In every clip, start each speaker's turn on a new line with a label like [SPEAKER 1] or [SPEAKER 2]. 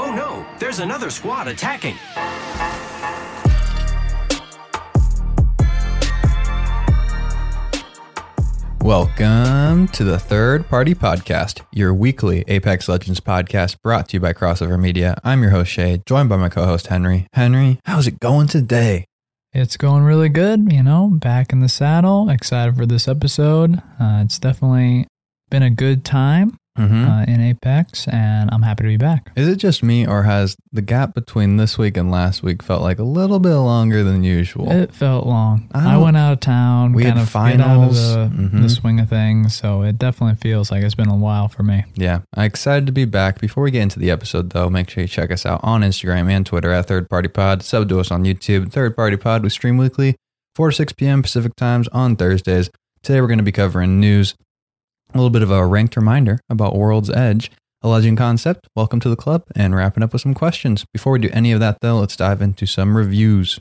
[SPEAKER 1] Oh no, there's another squad attacking.
[SPEAKER 2] Welcome to the Third Party Podcast, your weekly Apex Legends podcast brought to you by Crossover Media. I'm your host, Shay, joined by my co host, Henry. Henry, how's it going today?
[SPEAKER 3] It's going really good, you know, back in the saddle. Excited for this episode. Uh, it's definitely been a good time
[SPEAKER 2] Mm-hmm.
[SPEAKER 3] uh, in Apex, and I'm happy to be back.
[SPEAKER 2] Is it just me, or has the gap between this week and last week felt like a little bit longer than usual?
[SPEAKER 3] It felt long.
[SPEAKER 2] I
[SPEAKER 3] I, went out of town,
[SPEAKER 2] We had
[SPEAKER 3] kind of get out of
[SPEAKER 2] finals.
[SPEAKER 3] the,
[SPEAKER 2] Mhm.
[SPEAKER 3] the swing of things, so it definitely feels like it's been a while for me.
[SPEAKER 2] Yeah, I'm excited to be back. Before we get into the episode, though, make sure you check us out on Instagram and Twitter at Third Party Pod. Sub to us on YouTube, Third Party Pod. We stream weekly, 4 to 6 p.m. Pacific times on Thursdays. Today, we're going to be covering news, a little bit of a ranked reminder about World's Edge, a legend concept. Welcome to the club, and wrapping up with some questions. Before we do any of that, though, let's dive into some reviews.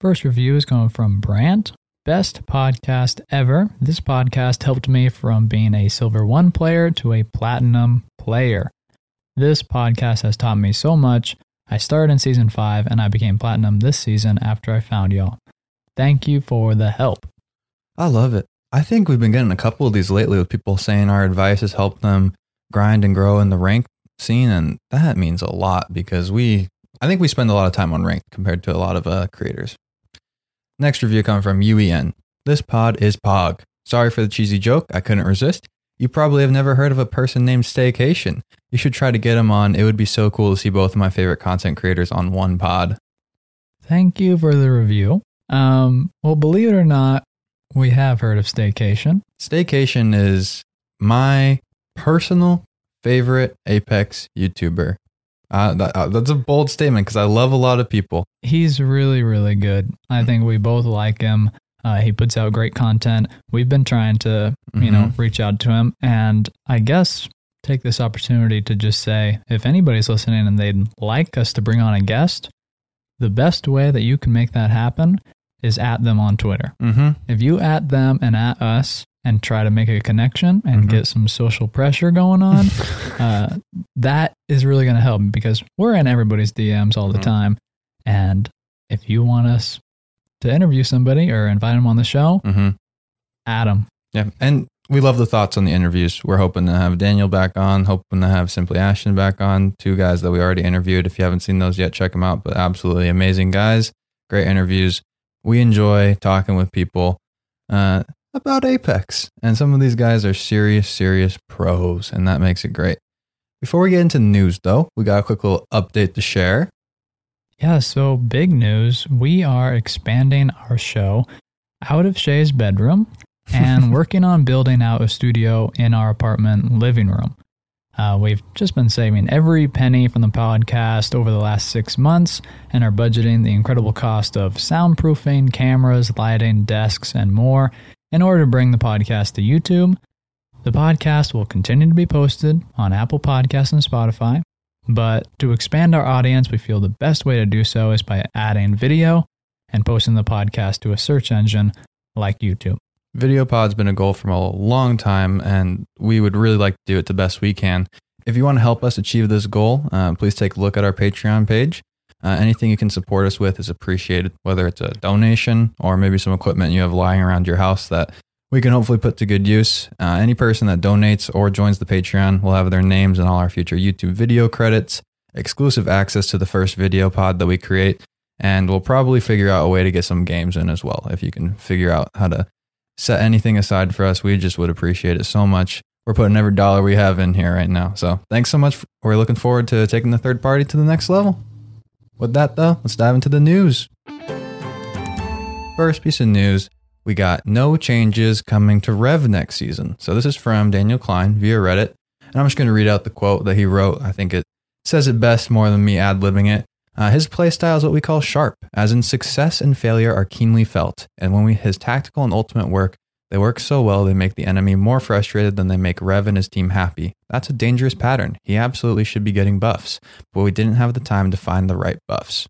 [SPEAKER 3] First review is going from Brant. Best podcast ever. This podcast helped me from being a silver one player to a platinum player. This podcast has taught me so much. I started in season five and I became platinum this season after I found y'all. Thank you for the help.
[SPEAKER 2] I love it. I think we've been getting a couple of these lately with people saying our advice has helped them grind and grow in the rank scene, and that means a lot because we, I think we spend a lot of time on rank compared to a lot of uh, creators. Next review coming from UEN. This pod is Pog. Sorry for the cheesy joke. I couldn't resist. You probably have never heard of a person named Staycation. You should try to get him on. It would be so cool to see both of my favorite content creators on one pod.
[SPEAKER 3] Thank you for the review. Um, well, believe it or not, we have heard of Staycation.
[SPEAKER 2] Staycation is my personal favorite Apex YouTuber. Uh, that, uh, that's a bold statement because I love a lot of people.
[SPEAKER 3] He's really, really good. I think we both like him. Uh, he puts out great content. We've been trying to, you know, reach out to him. And I guess take this opportunity to just say if anybody's listening and they'd like us to bring on a guest, the best way that you can make that happen is at them on Twitter.
[SPEAKER 2] Mm-hmm.
[SPEAKER 3] If you at them and at us and try to make a connection and
[SPEAKER 2] Mhm.
[SPEAKER 3] get some social pressure going on, uh, that is really going to help because we're in everybody's DMs all the
[SPEAKER 2] Mhm.
[SPEAKER 3] time. And if you want us to interview somebody or invite them on the show,
[SPEAKER 2] Mm-hmm.
[SPEAKER 3] add them.
[SPEAKER 2] Yeah, and we love the thoughts on the interviews. We're hoping to have Daniel back on, hoping to have Simply Ashton back on, two guys that we already interviewed. If you haven't seen those yet, check them out. But absolutely amazing guys, great interviews. We enjoy talking with people uh, about Apex, and some of these guys are serious, serious pros, and that makes it great. Before we get into news, though, we got a quick little update to share.
[SPEAKER 3] Yeah, so big news. We are expanding our show out of Shay's bedroom and working on building out a studio in our apartment living room. Uh, we've just been saving every penny from the podcast over the last six months and are budgeting the incredible cost of soundproofing, cameras, lighting, desks, and more in order to bring the podcast to YouTube. The podcast will continue to be posted on Apple Podcasts and Spotify, but to expand our audience, we feel the best way to do so is by adding video and posting the podcast to a search engine like YouTube.
[SPEAKER 2] Video pod's been a goal from a long time, and we would really like to do it the best we can. If you want to help us achieve this goal, uh, please take a look at our Patreon page. Uh, anything you can support us with is appreciated, whether it's a donation or maybe some equipment you have lying around your house that we can hopefully put to good use. Uh, any person that donates or joins the Patreon will have their names in all our future YouTube video credits, exclusive access to the first video pod that we create, and we'll probably figure out a way to get some games in as well. If you can figure out how to set anything aside for us, we just would appreciate it so much. We're putting every dollar we have in here right now. So thanks so much. We're looking forward to taking the third party to the next level. With that, though, let's dive into the news. First piece of news we got no changes coming to Rev next season. So this is from Daniel Klein via Reddit. And I'm just going to read out the quote that he wrote. I think it says it best more than me ad libbing it. Uh, his playstyle is what we call sharp, as in success and failure are keenly felt. And when we, his tactical and ultimate work, they work so well they make the enemy more frustrated than they make Rev and his team happy. That's a dangerous pattern. He absolutely should be getting buffs, but we didn't have the time to find the right buffs.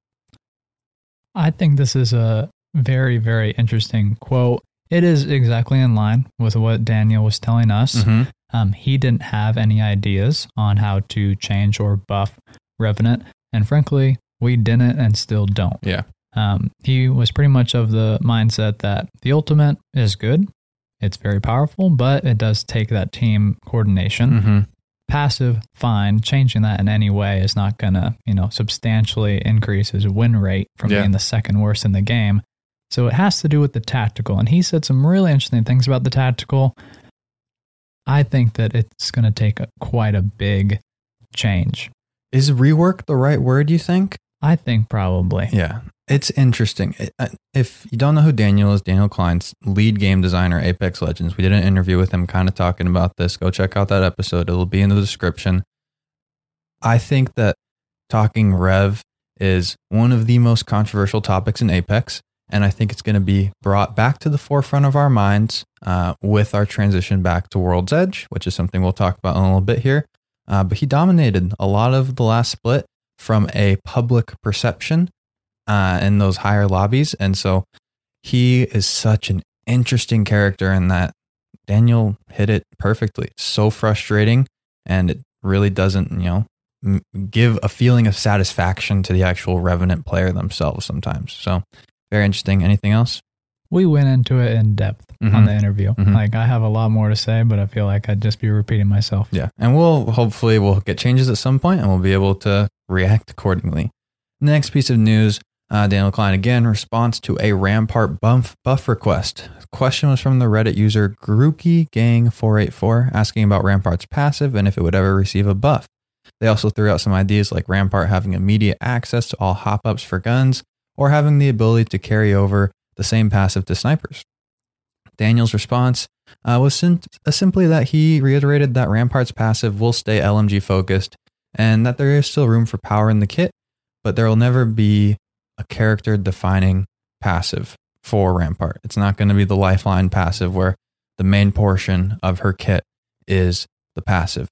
[SPEAKER 3] I think this is a very, very interesting quote. It is exactly in line with what Daniel was telling us.
[SPEAKER 2] Mhm.
[SPEAKER 3] Um, he didn't have any ideas on how to change or buff Revenant. And frankly, we didn't and still don't.
[SPEAKER 2] Yeah.
[SPEAKER 3] Um, he was pretty much of the mindset that the ultimate is good. It's very powerful, but it does take that team coordination.
[SPEAKER 2] Mm-hmm.
[SPEAKER 3] Passive, fine. Changing that in any way is not going to, you know, substantially increase his win rate from
[SPEAKER 2] Yeah.
[SPEAKER 3] being the second worst in the game. So it has to do with the tactical. And he said some really interesting things about the tactical. I think that it's going to take a, quite a big change.
[SPEAKER 2] Is rework the right word, you think?
[SPEAKER 3] I think probably.
[SPEAKER 2] Yeah. It's interesting. Uh, If you don't know who Daniel is, Daniel Klein's lead game designer, Apex Legends. We did an interview with him kind of talking about this. Go check out that episode. It'll be in the description. I think that talking Rev is one of the most controversial topics in Apex. And I think it's going to be brought back to the forefront of our minds uh, with our transition back to World's Edge, which is something we'll talk about in a little bit here. Uh, but he dominated a lot of the last split from a public perception uh, in those higher lobbies. And so he is such an interesting character in that Daniel hit it perfectly. So frustrating. And it really doesn't, you know, give a feeling of satisfaction to the actual Revenant player themselves sometimes. So very interesting. Anything else?
[SPEAKER 3] We went into it in depth on
[SPEAKER 2] Mhm.
[SPEAKER 3] the interview.
[SPEAKER 2] Mhm.
[SPEAKER 3] Like I have a lot more to say, but I feel like I'd just be repeating myself.
[SPEAKER 2] Yeah. And we'll hopefully we'll get changes at some point and we'll be able to react accordingly. Next piece of news, uh, Daniel Klein again response to a Rampart buff buff request. Question was from the Reddit user Grookey Gang 484 asking about Rampart's passive and if it would ever receive a buff. They also threw out some ideas like Rampart having immediate access to all hop ups for guns or having the ability to carry over the same passive to snipers. Daniel's response uh, was sim- uh, simply that he reiterated that Rampart's passive will stay LMG focused and that there is still room for power in the kit, but there will never be a character defining passive for Rampart. It's not going to be the lifeline passive where the main portion of her kit is the passive.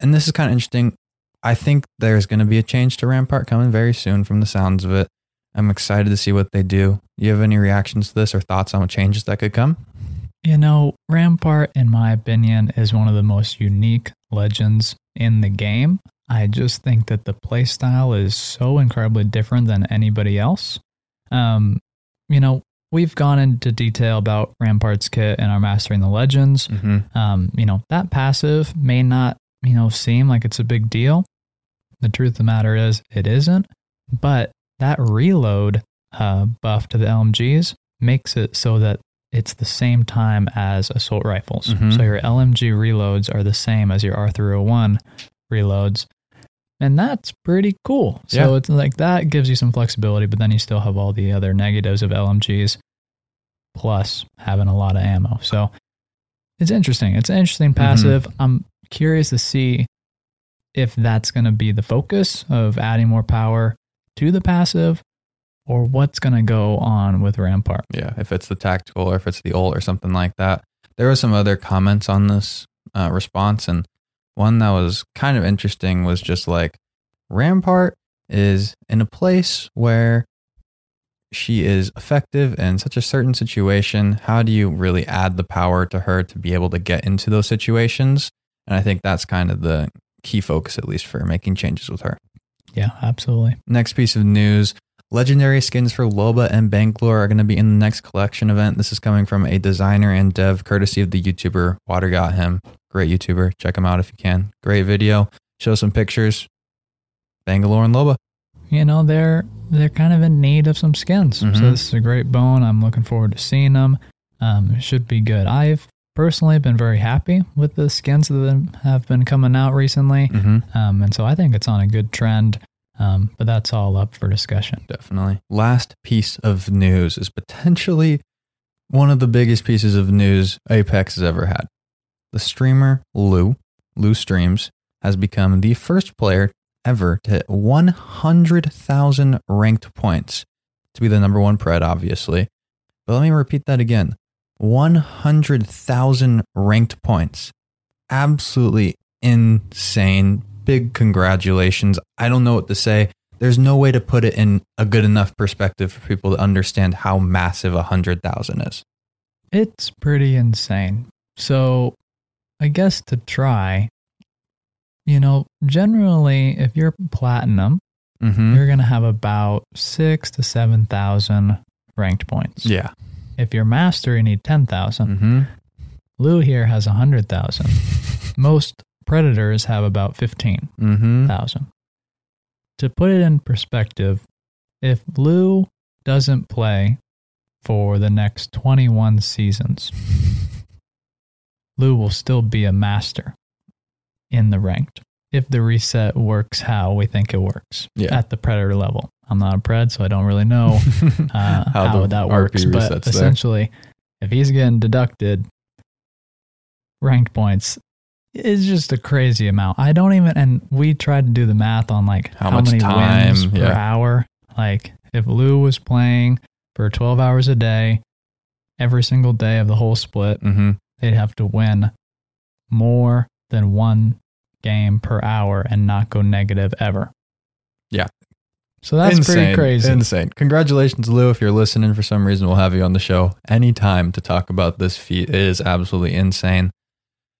[SPEAKER 2] And this is kind of interesting. I think there's going to be a change to Rampart coming very soon from the sounds of it. I'm excited to see what they do. Do you have any reactions to this or thoughts on what changes that could come?
[SPEAKER 3] You know, Rampart, in my opinion, is one of the most unique legends in the game. I just think that the playstyle is so incredibly different than anybody else. Um, you know, we've gone into detail about Rampart's kit and our Mastering the Legends.
[SPEAKER 2] Mm-hmm.
[SPEAKER 3] Um, you know, that passive may not, you know, seem like it's a big deal. The truth of the matter is, it isn't. But that reload uh, buff to the LMGs makes it so that it's the same time as assault rifles.
[SPEAKER 2] Mhm.
[SPEAKER 3] So your LMG reloads are the same as your R301 reloads. And that's pretty cool. So
[SPEAKER 2] Yeah.
[SPEAKER 3] it's like that gives you some flexibility, but then you still have all the other negatives of LMGs plus having a lot of ammo. So it's interesting. It's an interesting passive. I'm curious to see if that's going to be the focus of adding more power to the passive or what's going to go on with Rampart.
[SPEAKER 2] Yeah, if it's the tactical or if it's the ult or something like that. There were some other comments on this uh, response, and one that was kind of interesting was just like Rampart is in a place where she is effective in such a certain situation. How do you really add the power to her to be able to get into those situations? And I think that's kind of the key focus, at least for making changes with her.
[SPEAKER 3] Yeah, absolutely.
[SPEAKER 2] Next piece of news legendary skins for Loba and Bangalore are going to be in the next collection event. This is coming from a designer and dev courtesy of the YouTuber Water Got Him. Great YouTuber. Check him out if you can. Great video. Show some pictures. Bangalore and Loba.
[SPEAKER 3] You know, they're they're kind of in need of some skins.
[SPEAKER 2] Mhm.
[SPEAKER 3] So this is a great bone. I'm looking forward to seeing them. Um, should be good. I've personally been very happy with the skins that have been coming out recently.
[SPEAKER 2] Mm-hmm.
[SPEAKER 3] Um, and so I think it's on a good trend. Um, but that's all up for discussion.
[SPEAKER 2] Definitely. Last piece of news is potentially one of the biggest pieces of news Apex has ever had. The streamer Lou, Lou Streams, has become the first player ever to hit 100,000 ranked points to be the number one pred, obviously. But let me repeat that again 100,000 ranked points. Absolutely insane. Big congratulations. I don't know what to say. There's no way to put it in a good enough perspective for people to understand how massive 100,000 is.
[SPEAKER 3] It's pretty insane. So I guess to try, you know, generally, if you're platinum,
[SPEAKER 2] Mm-hmm.
[SPEAKER 3] you're going to have about six to 7,000 ranked points.
[SPEAKER 2] Yeah.
[SPEAKER 3] If you're master, you need 10,000.
[SPEAKER 2] Mm-hmm.
[SPEAKER 3] Lou here has 100,000. Most predators have about 15,000.
[SPEAKER 2] Mm-hmm.
[SPEAKER 3] To put it in perspective, if Lou doesn't play for the next 21 seasons, Lou will still be a master in the ranked if the reset works how we think it works
[SPEAKER 2] Yeah.
[SPEAKER 3] at the predator level. I'm not a pred, so I don't really know uh, how,
[SPEAKER 2] the
[SPEAKER 3] that
[SPEAKER 2] RP
[SPEAKER 3] works. But
[SPEAKER 2] there.
[SPEAKER 3] essentially, if he's getting deducted ranked points, it's just a crazy amount. I don't even, and we tried to do the math on like
[SPEAKER 2] How
[SPEAKER 3] how,
[SPEAKER 2] much
[SPEAKER 3] many
[SPEAKER 2] time,
[SPEAKER 3] wins per
[SPEAKER 2] yeah.
[SPEAKER 3] hour. Like if Lou was playing for 12 hours a day, every single day of the whole split,
[SPEAKER 2] Mm-hmm.
[SPEAKER 3] they'd have to win more than one game per hour and not go negative ever. So that's
[SPEAKER 2] Insane.
[SPEAKER 3] pretty crazy.
[SPEAKER 2] Insane. Congratulations, Lou. If you're listening for some reason, we'll have you on the show anytime to talk about this feat. It is absolutely insane.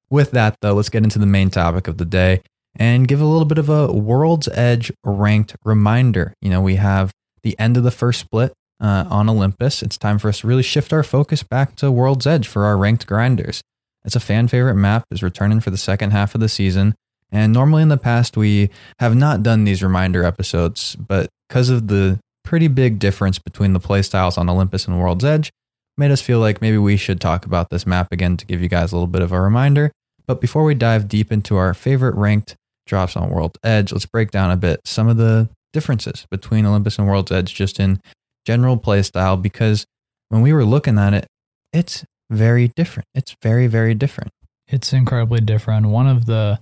[SPEAKER 2] With that, though, let's get into the main topic of the day and give a little bit of a World's Edge ranked reminder. You know, we have the end of the first split uh, on Olympus. It's time for us to really shift our focus back to World's Edge for our ranked grinders. It's a fan favorite map, is returning for the second half of the season. And normally in the past, we have not done these reminder episodes, but because of the pretty big difference between the playstyles on Olympus and World's Edge, made us feel like maybe we should talk about this map again to give you guys a little bit of a reminder. But before we dive deep into our favorite ranked drops on World's Edge, let's break down a bit some of the differences between Olympus and World's Edge just in general playstyle because when we were looking at it, it's very different. It's very, very different.
[SPEAKER 3] it's incredibly different. One of the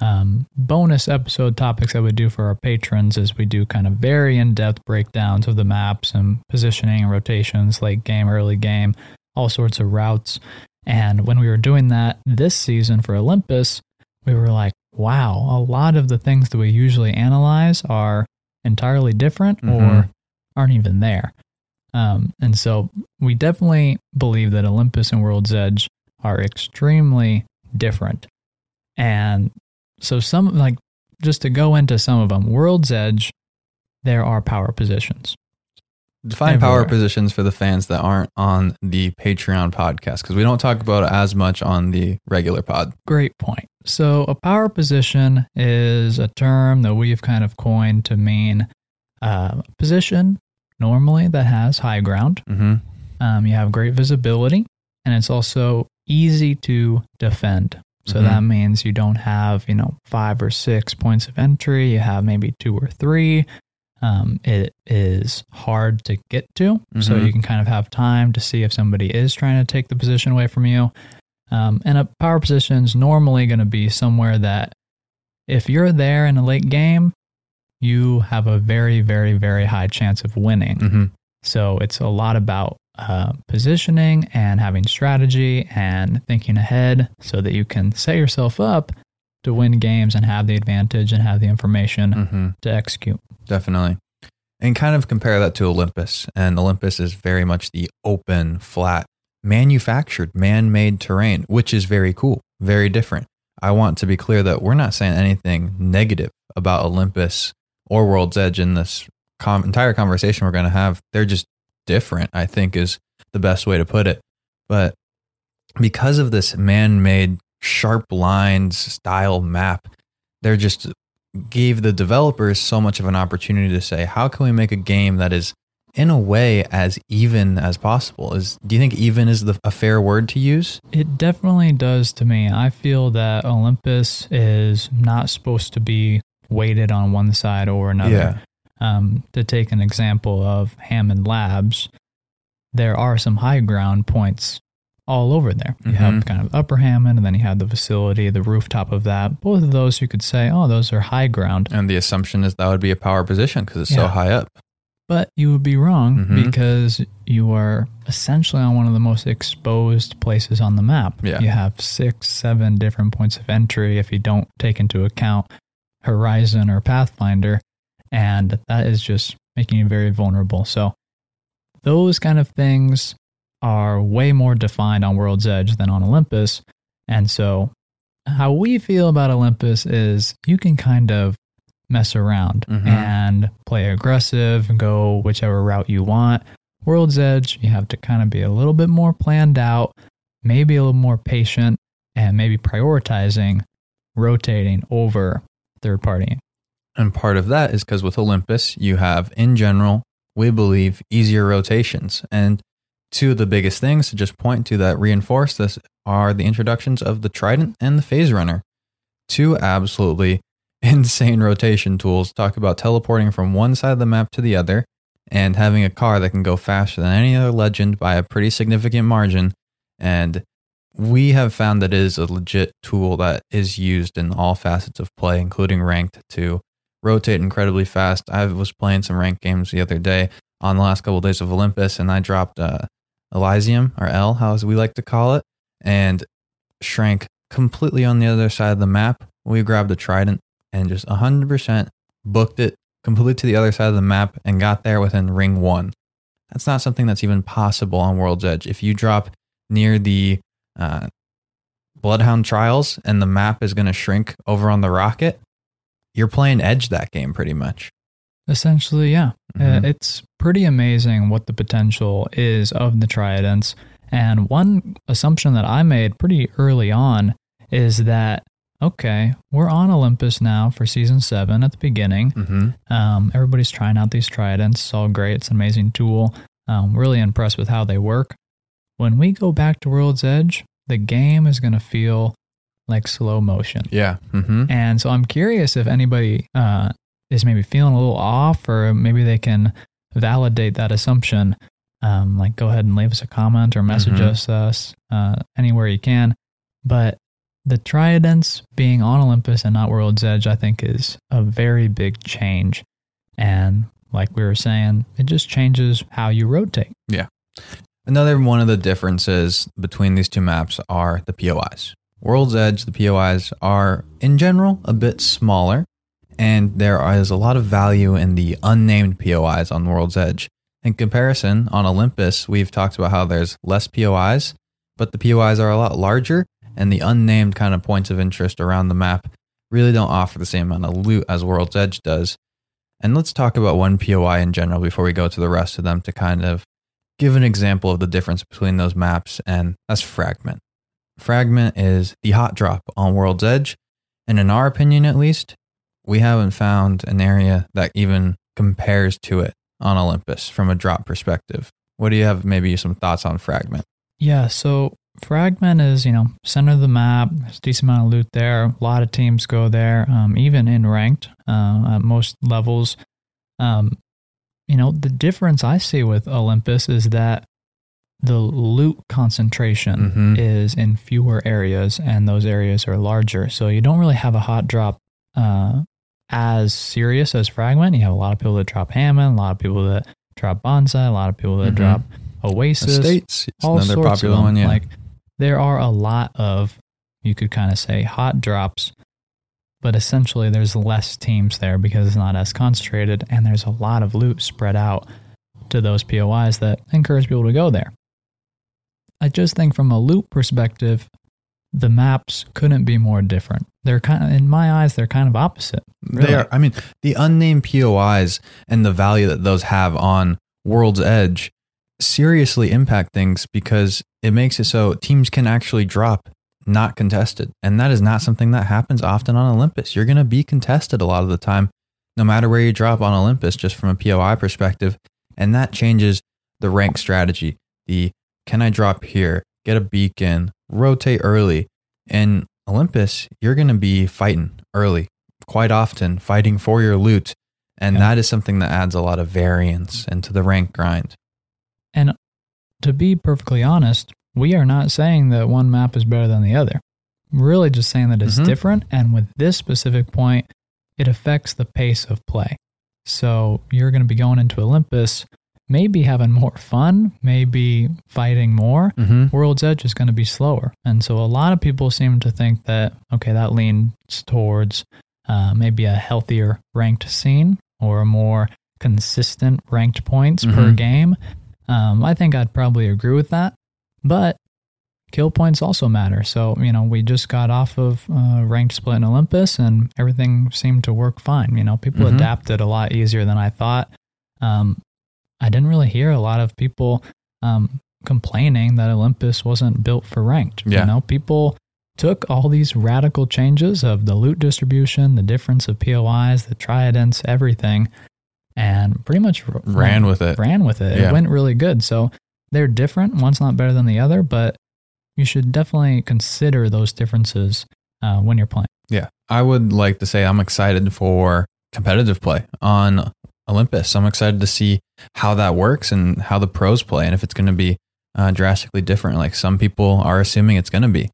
[SPEAKER 3] um, bonus episode topics that we do for our patrons is we do kind of very in depth breakdowns of the maps and positioning and rotations, late game, early game, all sorts of routes. And when we were doing that this season for Olympus, we were like, wow, a lot of the things that we usually analyze are entirely different or
[SPEAKER 2] Mhm.
[SPEAKER 3] aren't even there. Um, and so we definitely believe that Olympus and World's Edge are extremely different. And so some like just to go into some of them, World's Edge, there are power positions.
[SPEAKER 2] Define power positions for the fans that aren't on the Patreon podcast because we don't talk about it as much on the regular pod.
[SPEAKER 3] Great point. So a power position is a term that we've kind of coined to mean uh, a position normally that has high ground.
[SPEAKER 2] Mm-hmm.
[SPEAKER 3] Um, you have great visibility, and it's also easy to defend. So
[SPEAKER 2] Mhm.
[SPEAKER 3] that means you don't have, you know, five or six points of entry. You have maybe two or three. Um, it is hard to get to, so
[SPEAKER 2] Mhm.
[SPEAKER 3] you can kind of have time to see if somebody is trying to take the position away from you. Um, and a power position is normally going to be somewhere that if you're there in a late game, you have a very, very, very high chance of winning.
[SPEAKER 2] Mm-hmm.
[SPEAKER 3] So it's a lot about uh, positioning and having strategy and thinking ahead so that you can set yourself up to win games and have the advantage and have the information
[SPEAKER 2] Mm-hmm.
[SPEAKER 3] to execute.
[SPEAKER 2] Definitely. And kind of compare that to Olympus. And Olympus is very much the open, flat, manufactured, man made terrain, which is very cool, very different. I want to be clear that we're not saying anything negative about Olympus or World's Edge in this com- entire conversation we're going to have. They're just different, I think, is the best way to put it. But because of this man made, sharp lines style map, they're just gave the developers so much of an opportunity to say, how can we make a game that is in a way as even as possible? Is do you think even is the, a fair word to use?
[SPEAKER 3] It definitely does to me. I feel that Olympus is not supposed to be weighted on one side or another. Um, to take an example of Hammond Labs, there are some high ground points all over there. You have
[SPEAKER 2] Mhm.
[SPEAKER 3] kind of Upper Hammond, and then you have the facility, the rooftop of that. Both of those you could say, oh, those are high ground.
[SPEAKER 2] And the assumption is that would be a power position because it's so high up.
[SPEAKER 3] But you would be wrong
[SPEAKER 2] Mhm.
[SPEAKER 3] because you are essentially on one of the most exposed places on the map.
[SPEAKER 2] Yeah.
[SPEAKER 3] You have six, seven different points of entry if you don't take into account Horizon or Pathfinder. And that is just making you very vulnerable. So those kind of things are way more defined on World's Edge than on Olympus. And so how we feel about Olympus is you can kind of mess around
[SPEAKER 2] Mhm.
[SPEAKER 3] and play aggressive and go whichever route you want. World's Edge, you have to kind of be a little bit more planned out, maybe a little more patient, and maybe prioritizing rotating over third partying.
[SPEAKER 2] And part of that is because with Olympus, you have, in general, we believe, easier rotations. And two of the biggest things to just point to that reinforce this are the introductions of the Trident and the Phase Runner. Two absolutely insane rotation tools. Talk about teleporting from one side of the map to the other and having a car that can go faster than any other legend by a pretty significant margin. And we have found that it is a legit tool that is used in all facets of play, including ranked, to rotate incredibly fast. I was playing some ranked games the other day on the last couple of days of Olympus, and I dropped uh, Elysium or L, how we like to call it, and shrank completely on the other side of the map. We grabbed a trident and just 100% booked it completely to the other side of the map and got there within ring one. That's not something that's even possible on World's Edge. If you drop near the uh, Bloodhound Trials and the map is going to shrink over on the rocket, you're playing Edge that game pretty much.
[SPEAKER 3] Essentially, yeah. Uh, it's pretty amazing what the potential is of the Tridents. And one assumption that I made pretty early on is that, okay, we're on Olympus now for season seven at the beginning.
[SPEAKER 2] Mm-hmm.
[SPEAKER 3] Um, everybody's trying out these Tridents. It's all great. It's an amazing tool. Um, really impressed with how they work. When we go back to World's Edge, the game is going to feel like slow motion.
[SPEAKER 2] Yeah. Mm-hmm.
[SPEAKER 3] And so I'm curious if anybody uh, is maybe feeling a little off, or maybe they can validate that assumption. Um, like, go ahead and leave us a comment or message
[SPEAKER 2] Mhm.
[SPEAKER 3] us us uh, anywhere you can. But the Tridents being on Olympus and not World's Edge, I think, is a very big change. And like we were saying, it just changes how you rotate. Yeah.
[SPEAKER 2] Another one of the differences between these two maps are the POIs. World's Edge, the POIs are in general a bit smaller, and there is a lot of value in the unnamed POIs on World's Edge. In comparison, on Olympus, we've talked about how there's less POIs, but the POIs are a lot larger, and the unnamed kind of points of interest around the map really don't offer the same amount of loot as World's Edge does. And let's talk about one POI in general before we go to the rest of them to kind of give an example of the difference between those maps, and that's Fragment. Fragment is the hot drop on World's Edge, and in our opinion at least, we haven't found an area that even compares to it on Olympus from a drop perspective. What do you have maybe some thoughts on Fragment?
[SPEAKER 3] Yeah, so Fragment is, you know, center of the map. There's a decent amount of loot there. A lot of teams go there, um, even in ranked uh, at most levels. Um, you know, the difference I see with Olympus is that the loot concentration
[SPEAKER 2] Mhm.
[SPEAKER 3] is in fewer areas, and those areas are larger. So you don't really have a hot drop uh, as serious as Fragment. You have a lot of people that drop Hammond, a lot of people that drop Bonsai, a lot of people that
[SPEAKER 2] Mhm.
[SPEAKER 3] drop Oasis
[SPEAKER 2] Estates, it's
[SPEAKER 3] all
[SPEAKER 2] another
[SPEAKER 3] sorts
[SPEAKER 2] popular
[SPEAKER 3] of them.
[SPEAKER 2] one, yeah.
[SPEAKER 3] Like there are a lot of you could kind of say hot drops, but essentially there's less teams there because it's not as concentrated, and there's a lot of loot spread out to those POIs that encourage people to go there. I just think from a loop perspective, the maps couldn't be more different. They're kind of, in my eyes, they're kind of opposite. Really?
[SPEAKER 2] They are. I mean, the unnamed POIs and the value that those have on World's Edge seriously impact things because it makes it so teams can actually drop not contested. And that is not something that happens often on Olympus. You're going to be contested a lot of the time, no matter where you drop on Olympus, just from a POI perspective. And that changes the rank strategy. The can I drop here, get a beacon, rotate early. In Olympus, you're going to be fighting early quite often fighting for your loot. And
[SPEAKER 3] Yeah.
[SPEAKER 2] that is something that adds a lot of variance into the rank grind.
[SPEAKER 3] And to be perfectly honest, we are not saying that one map is better than the other. We're really just saying that it's
[SPEAKER 2] Mhm.
[SPEAKER 3] different. And with this specific point, it affects the pace of play. So you're going to be going into Olympus, maybe having more fun, maybe fighting more.
[SPEAKER 2] Mm-hmm.
[SPEAKER 3] World's Edge is going to be slower. And so a lot of people seem to think that, okay, that leans towards uh, maybe a healthier ranked scene or a more consistent ranked points per
[SPEAKER 2] Mhm.
[SPEAKER 3] game. Um, I think I'd probably agree with that. But kill points also matter. So, you know, we just got off of uh, ranked split in Olympus and everything seemed to work fine. You know, people
[SPEAKER 2] Mhm.
[SPEAKER 3] adapted a lot easier than I thought. Um, I didn't really hear a lot of people um, complaining that Olympus wasn't built for ranked.
[SPEAKER 2] Yeah.
[SPEAKER 3] You know, people took all these radical changes of the loot distribution, the difference of POIs, the tridents, everything, and pretty much
[SPEAKER 2] Ran with it.
[SPEAKER 3] ran with it.
[SPEAKER 2] Yeah.
[SPEAKER 3] It went really good. So they're different. One's not better than the other, but you should definitely consider those differences uh, when you're playing.
[SPEAKER 2] Yeah. I would like to say I'm excited for competitive play on Olympus. I'm excited to see how that works and how the pros play and if it's going to be uh, drastically different, like some people are assuming it's going to be.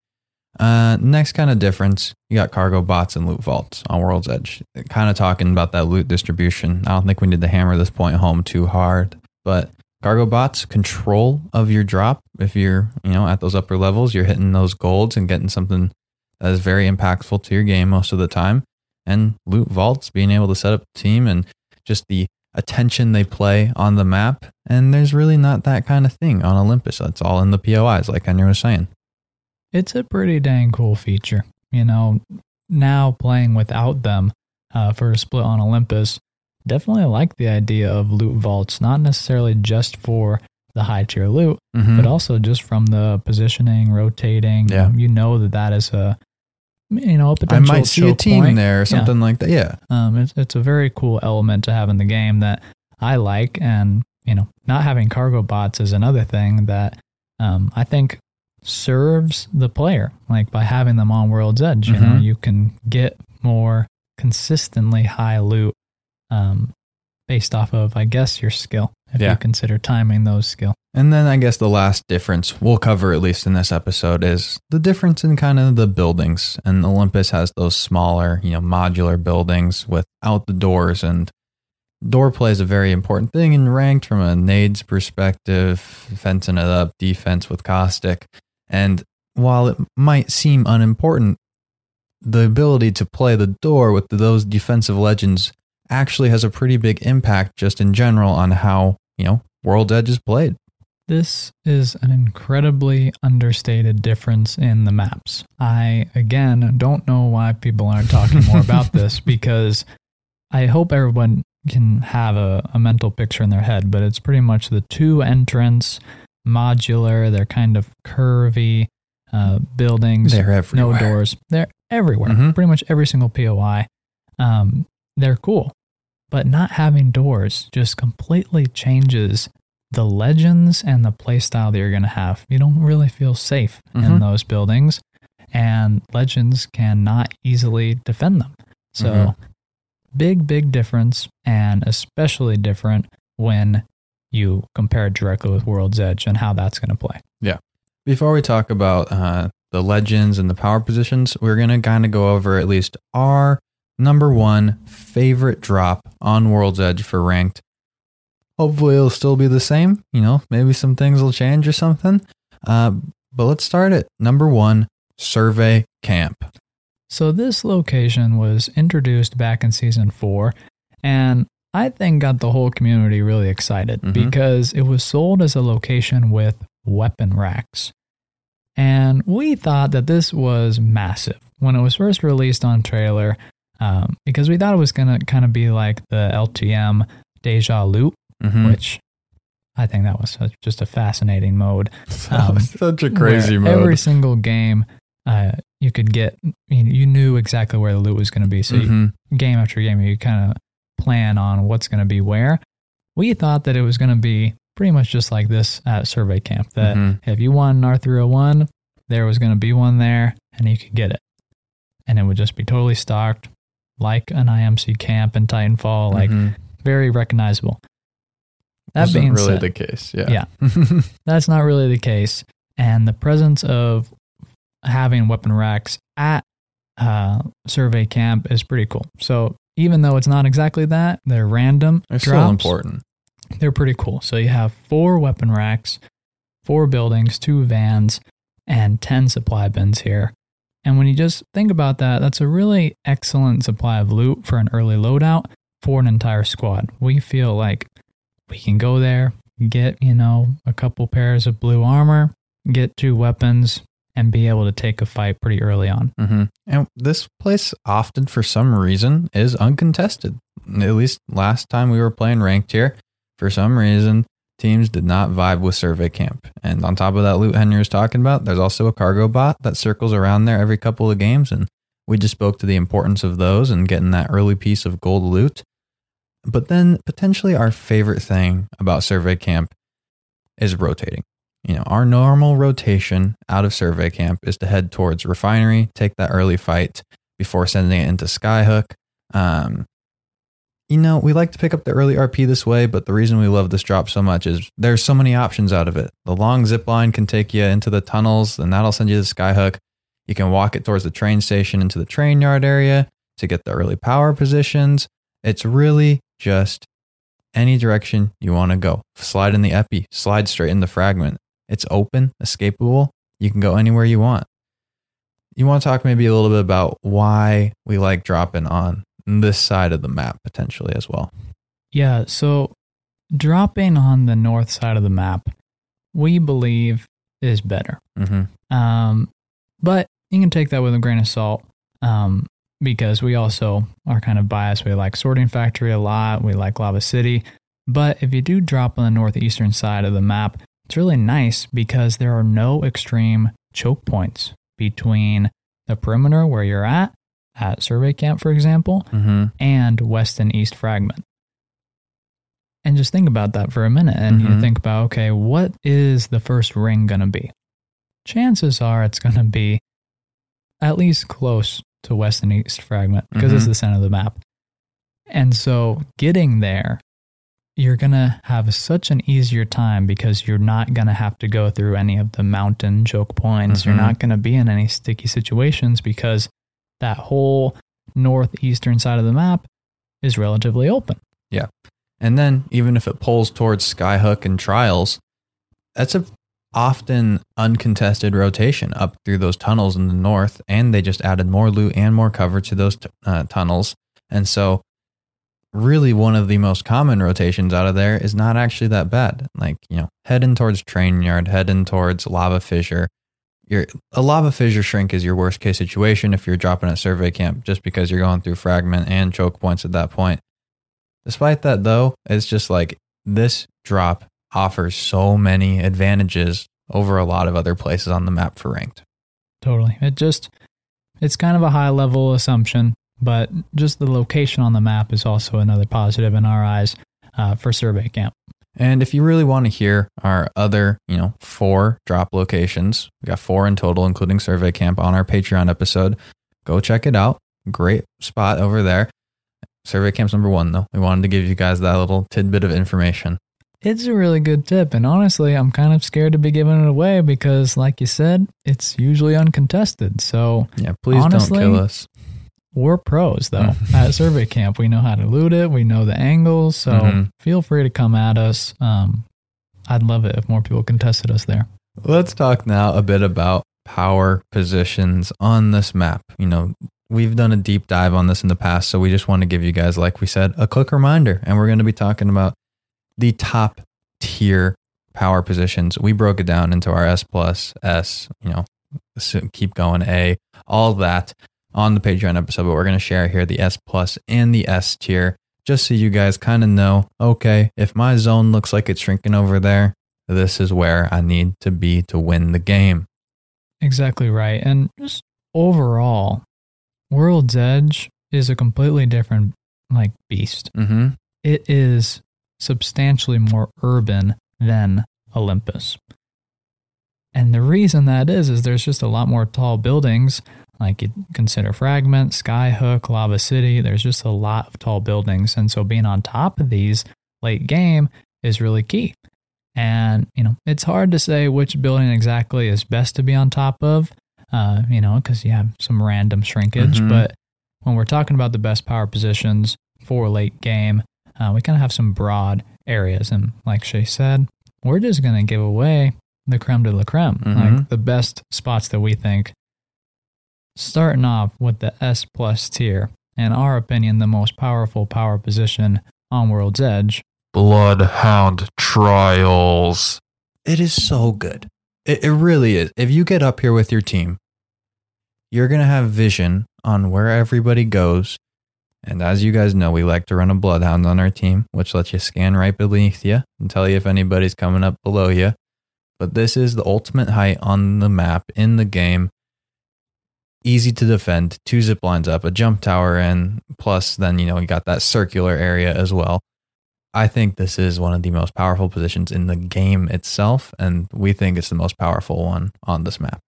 [SPEAKER 2] Uh, next kind of difference, you got cargo bots and loot vaults on World's Edge. Kind of talking about that loot distribution. I don't think we need to hammer this point home too hard, but cargo bots control of your drop. If you're, you know, at those upper levels, you're hitting those golds and getting something that is very impactful to your game most of the time. And loot vaults, being able to set up a team and just the attention they play on the map. And there's really not that kind of thing on Olympus. It's all in the POIs, like Henry was saying.
[SPEAKER 3] It's a pretty dang cool feature. You know, now playing without them uh, for a split on Olympus, definitely like the idea of loot vaults, not necessarily just for the high tier loot,
[SPEAKER 2] Mhm.
[SPEAKER 3] but also just from the positioning, rotating.
[SPEAKER 2] Yeah.
[SPEAKER 3] You know that that is a, you know, a
[SPEAKER 2] I
[SPEAKER 3] potential
[SPEAKER 2] might see a team
[SPEAKER 3] point.
[SPEAKER 2] there or
[SPEAKER 3] Yeah.
[SPEAKER 2] something like that. Yeah.
[SPEAKER 3] Um, it's, it's a very cool element to have in the game that I like. And, you know, not having cargo bots is another thing that um, I think serves the player. Like by having them on World's Edge, you know,
[SPEAKER 2] Mhm.
[SPEAKER 3] you can get more consistently high loot um, based off of, I guess, your skill, if
[SPEAKER 2] Yeah.
[SPEAKER 3] you consider timing those skill.
[SPEAKER 2] And then I guess the last difference we'll cover, at least in this episode, is the difference in kind of the buildings. And Olympus has those smaller, you know, modular buildings without the doors. And door play is a very important thing in ranked from a nades perspective, fencing it up, defense with caustic. And while it might seem unimportant, the ability to play the door with those defensive legends actually has a pretty big impact just in general on how, you know, World Edge is played.
[SPEAKER 3] This is an incredibly understated difference in the maps. I, again, don't know why people aren't talking more about this because I hope everyone can have a, a mental picture in their head, but it's pretty much the two entrance, modular, they're kind of curvy uh, buildings,
[SPEAKER 2] They're everywhere.
[SPEAKER 3] no doors. They're everywhere.
[SPEAKER 2] Mhm.
[SPEAKER 3] Pretty much every single POI. Um, they're cool. But not having doors just completely changes the legends and the playstyle that you're going to have. You don't really feel safe in
[SPEAKER 2] Mhm.
[SPEAKER 3] those buildings, and legends cannot easily defend them. So,
[SPEAKER 2] Mhm.
[SPEAKER 3] big, big difference, and especially different when you compare it directly with World's Edge and how that's going to play. Yeah.
[SPEAKER 2] Before we talk about uh, the legends and the power positions, we're going to kind of go over at least our number one favorite drop on World's Edge for ranked. Hopefully, it'll still be the same. You know, maybe some things will change or something. Uh, but let's start at number one Survey Camp.
[SPEAKER 3] So this location was introduced back in season four, and I think got the whole community really excited
[SPEAKER 2] Mhm.
[SPEAKER 3] because it was sold as a location with weapon racks. And we thought that this was massive when it was first released on trailer, um, because we thought it was going to kind of be like the LTM Deja Loop,
[SPEAKER 2] Mhm.
[SPEAKER 3] which I think that was such, just a fascinating mode um,
[SPEAKER 2] Such a crazy mode.
[SPEAKER 3] Every single game, uh, you could get, you, you knew exactly where the loot was going to be. So you,
[SPEAKER 2] Mhm.
[SPEAKER 3] game after game, you kind of plan on what's going to be where. We thought that it was going to be pretty much just like this at Survey Camp. That
[SPEAKER 2] Mhm.
[SPEAKER 3] if you won an R301, there was going to be one there, and you could get it, and it would just be totally stocked, like an IMC camp in Titanfall, like
[SPEAKER 2] Mhm.
[SPEAKER 3] very recognizable. That being
[SPEAKER 2] really
[SPEAKER 3] said,
[SPEAKER 2] the case. Yeah.
[SPEAKER 3] Yeah. that's not really the case. And the presence of having weapon racks at uh, survey camp is pretty cool. So even though it's not exactly that, they're random
[SPEAKER 2] They're still important.
[SPEAKER 3] They're pretty cool. So you have four weapon racks, four buildings, two vans, and 10 supply bins here. And when you just think about that, that's a really excellent supply of loot for an early loadout for an entire squad. We feel like we can go there, get, you know, a couple pairs of blue armor, get two weapons, and be able to take a fight pretty early on.
[SPEAKER 2] Mm-hmm. And this place often, for some reason, is uncontested. At least last time we were playing ranked here, for some reason, teams did not vibe with Survey Camp. And on top of that loot Henry was talking about, there's also a cargo bot that circles around there every couple of games. And we just spoke to the importance of those and getting that early piece of gold loot. But then potentially our favorite thing about Survey Camp is rotating. You know, our normal rotation out of Survey Camp is to head towards Refinery, take that early fight before sending it into Skyhook. Um, you know, we like to pick up the early RP this way, but the reason we love this drop so much is there's so many options out of it. The long zip line can take you into the tunnels, and that'll send you to the Skyhook. You can walk it towards the train station into the train yard area to get the early power positions. It's really just any direction you want to go. Slide in the epi, slide straight in the fragment. It's open, escapable. You can go anywhere you want. You want to talk maybe a little bit about why we like dropping on this side of the map potentially as well.
[SPEAKER 3] Yeah, so dropping on the north side of the map, we believe is better.
[SPEAKER 2] Mm-hmm.
[SPEAKER 3] Um, but you can take that with a grain of salt um, because we also are kind of biased. We like Sorting Factory a lot. We like Lava City. But if you do drop on the northeastern side of the map, it's really nice because there are no extreme choke points between the perimeter where you're at, at Survey Camp, for example,
[SPEAKER 2] Mm-hmm.
[SPEAKER 3] and west and east fragment. And just think about that for a minute and you
[SPEAKER 2] Mhm.
[SPEAKER 3] think about, okay, what is the first ring going to be? Chances are it's going to be at least close to west and east fragment because it's
[SPEAKER 2] Mhm.
[SPEAKER 3] the center of the map. And so getting there, you're going to have such an easier time because you're not going to have to go through any of the mountain choke points. You're
[SPEAKER 2] Mhm.
[SPEAKER 3] not going to be in any sticky situations because that whole northeastern side of the map is relatively open. Yeah.
[SPEAKER 2] And then even if it pulls towards Skyhook and Trials, that's a often uncontested rotation up through those tunnels in the north, and they just added more loot and more cover to those t- uh, tunnels. And so, really, one of the most common rotations out of there is not actually that bad. Like you know, heading towards Train Yard, heading towards Lava Fissure. Your a lava fissure shrink is your worst case situation if you're dropping at survey camp, just because you're going through fragment and choke points at that point. Despite that, though, it's just like this drop offers so many advantages over a lot of other places on the map for ranked.
[SPEAKER 3] Totally. It just, it's kind of a high level assumption, but just the location on the map is also another positive in our eyes uh, for Survey Camp.
[SPEAKER 2] And if you really want to hear our other, you know, four drop locations, we got four in total, including Survey Camp on our Patreon episode. Go check it out. Great spot over there. Survey Camp's number one, though. We wanted to give you guys that little tidbit of information.
[SPEAKER 3] It's a really good tip. And honestly, I'm kind of scared to be giving it away because, like you said, it's usually uncontested. So
[SPEAKER 2] Yeah, please
[SPEAKER 3] Honestly,
[SPEAKER 2] don't kill us.
[SPEAKER 3] We're pros, though. at Survey Camp, we know how to loot it, we know the angles. So
[SPEAKER 2] Mhm.
[SPEAKER 3] feel free to come at us. Um, I'd love it if more people contested us there.
[SPEAKER 2] Let's talk now a bit about power positions on this map. You know, we've done a deep dive on this in the past, so we just want to give you guys, like we said, a quick reminder. And we're going to be talking about the top tier power positions. We broke it down into our S plus S, you know, keep going A, all that on the Patreon episode, but we're going to share here the S plus and the S tier just so you guys kind of know okay, if my zone looks like it's shrinking over there, this is where I need to be to win the game.
[SPEAKER 3] Exactly right. And just overall, World's Edge is a completely different like beast.
[SPEAKER 2] Mm-hmm.
[SPEAKER 3] It is substantially more urban than Olympus. And the reason that is is there's just a lot more tall buildings like you consider Fragment, Skyhook, Lava City. There's just a lot of tall buildings and so being on top of these late game is really key. And, you know, it's hard to say which building exactly is best to be on top of, uh, you know, because you have some random shrinkage.
[SPEAKER 2] Mhm.
[SPEAKER 3] But when we're talking about the best power positions for late game, uh, we kind of have some broad areas. And like Shay said, we're just going to give away the creme de la creme,
[SPEAKER 2] Mhm.
[SPEAKER 3] like the best spots that we think. Starting off with the S plus tier, in our opinion, the most powerful power position on World's Edge
[SPEAKER 2] Bloodhound Trials. It is so good. It, it really is. If you get up here with your team, you're going to have vision on where everybody goes. And as you guys know, we like to run a bloodhound on our team, which lets you scan right beneath you and tell you if anybody's coming up below you. But this is the ultimate height on the map in the game. Easy to defend, two zip lines up, a jump tower in, plus then, you know, you got that circular area as well. I think this is one of the most powerful positions in the game itself, and we think it's the most powerful one on this map.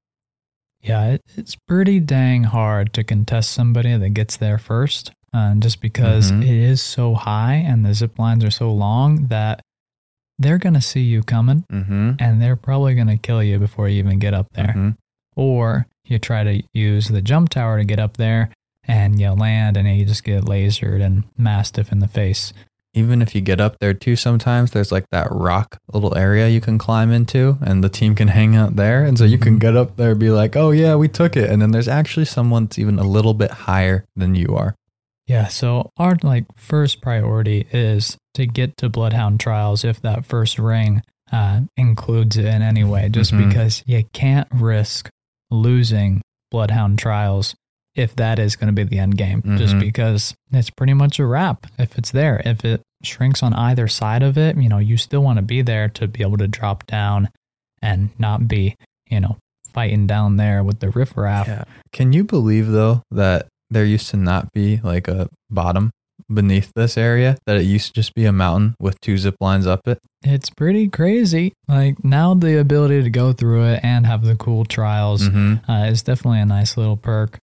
[SPEAKER 3] Yeah, it's pretty dang hard to contest somebody that gets there first. Uh, just because
[SPEAKER 2] Mhm.
[SPEAKER 3] it is so high and the zip lines are so long that they're going to see you coming
[SPEAKER 2] Mm-hmm.
[SPEAKER 3] and they're probably going to kill you before you even get up there.
[SPEAKER 2] Mhm.
[SPEAKER 3] Or you try to use the jump tower to get up there and you land and you just get lasered and mastiff in the face.
[SPEAKER 2] Even if you get up there too, sometimes there's like that rock little area you can climb into, and the team can hang out there. And so you can
[SPEAKER 3] Mhm.
[SPEAKER 2] get up there and be like, oh, yeah, we took it. And then there's actually someone that's even a little bit higher than you are.
[SPEAKER 3] Yeah, so our like first priority is to get to Bloodhound Trials if that first ring uh, includes it in any way, just
[SPEAKER 2] Mhm.
[SPEAKER 3] because you can't risk losing Bloodhound Trials if that is going to be the end game, just
[SPEAKER 2] Mhm.
[SPEAKER 3] because it's pretty much a wrap if it's there. If it shrinks on either side of it, you know, you still want to be there to be able to drop down and not be, you know, fighting down there with the riffraff.
[SPEAKER 2] Yeah. Can you believe, though, that there used to not be like a bottom beneath this area, that it used to just be a mountain with two zip lines up it?
[SPEAKER 3] It's pretty crazy. Like now, the ability to go through it and have the cool trials
[SPEAKER 2] Mm-hmm.
[SPEAKER 3] uh, is definitely a nice little perk.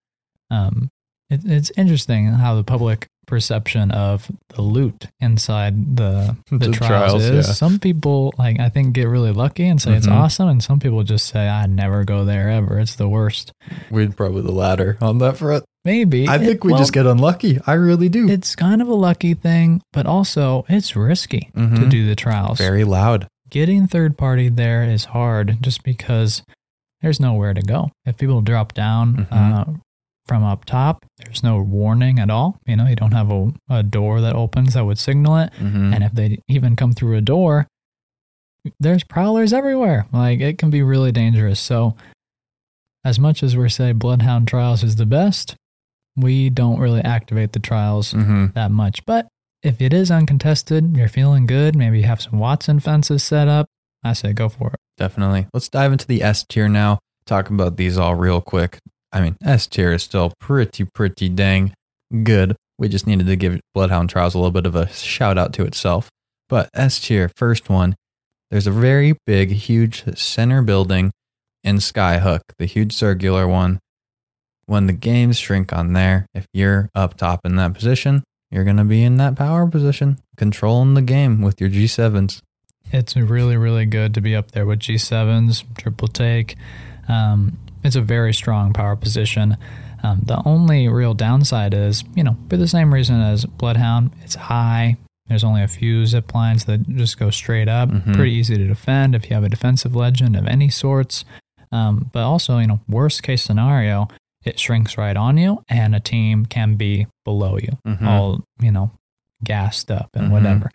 [SPEAKER 3] Um, it, it's interesting how the public perception of the loot inside the the,
[SPEAKER 2] The
[SPEAKER 3] trials,
[SPEAKER 2] trials,
[SPEAKER 3] is.
[SPEAKER 2] yeah.
[SPEAKER 3] Some people like I think get really lucky and say it's
[SPEAKER 2] Mhm.
[SPEAKER 3] awesome, and some people just say I never go there ever. It's the worst.
[SPEAKER 2] We'd probably the latter on that front.
[SPEAKER 3] Maybe
[SPEAKER 2] I
[SPEAKER 3] It-
[SPEAKER 2] think we
[SPEAKER 3] well,
[SPEAKER 2] just get unlucky. I really do.
[SPEAKER 3] It's kind of a lucky thing, but also it's risky to
[SPEAKER 2] Mhm.
[SPEAKER 3] do the trials.
[SPEAKER 2] Very loud.
[SPEAKER 3] getting third party there is hard just because there's nowhere to go. If people drop down
[SPEAKER 2] Mhm.
[SPEAKER 3] uh, from up top, there's no warning at all. You know, you don't have a, a door that opens that would signal it.
[SPEAKER 2] Mm-hmm.
[SPEAKER 3] And if they even come through a door, there's prowlers everywhere. Like it can be really dangerous. So, as much as we're say Bloodhound Trials is the best, we don't really activate the trials
[SPEAKER 2] mm-hmm.
[SPEAKER 3] that much. But if it is uncontested, you're feeling good, maybe you have some Watson fences set up, I say go for it.
[SPEAKER 2] Definitely. Let's dive into the S tier now. Talk about these all real quick. I mean, S tier is still pretty, pretty dang good. We just needed to give Bloodhound Trials a little bit of a shout out to itself. But S tier, first one, there's a very big, huge center building in Skyhook, the huge circular one. When the games shrink on there, if you're up top in that position, you're going to be in that power position, controlling the game with your G7s.
[SPEAKER 3] It's really, really good to be up there with G7s, triple take. Um, it's a very strong power position. Um, the only real downside is, you know, for the same reason as Bloodhound, it's high. There's only a few zip lines that just go straight up.
[SPEAKER 2] Mhm.
[SPEAKER 3] Pretty easy to defend if you have a defensive legend of any sorts. Um, but also, you know, worst case scenario, it shrinks right on you, and a team can be below you,
[SPEAKER 2] Mhm.
[SPEAKER 3] all you know, gassed up and
[SPEAKER 2] Mhm.
[SPEAKER 3] whatever.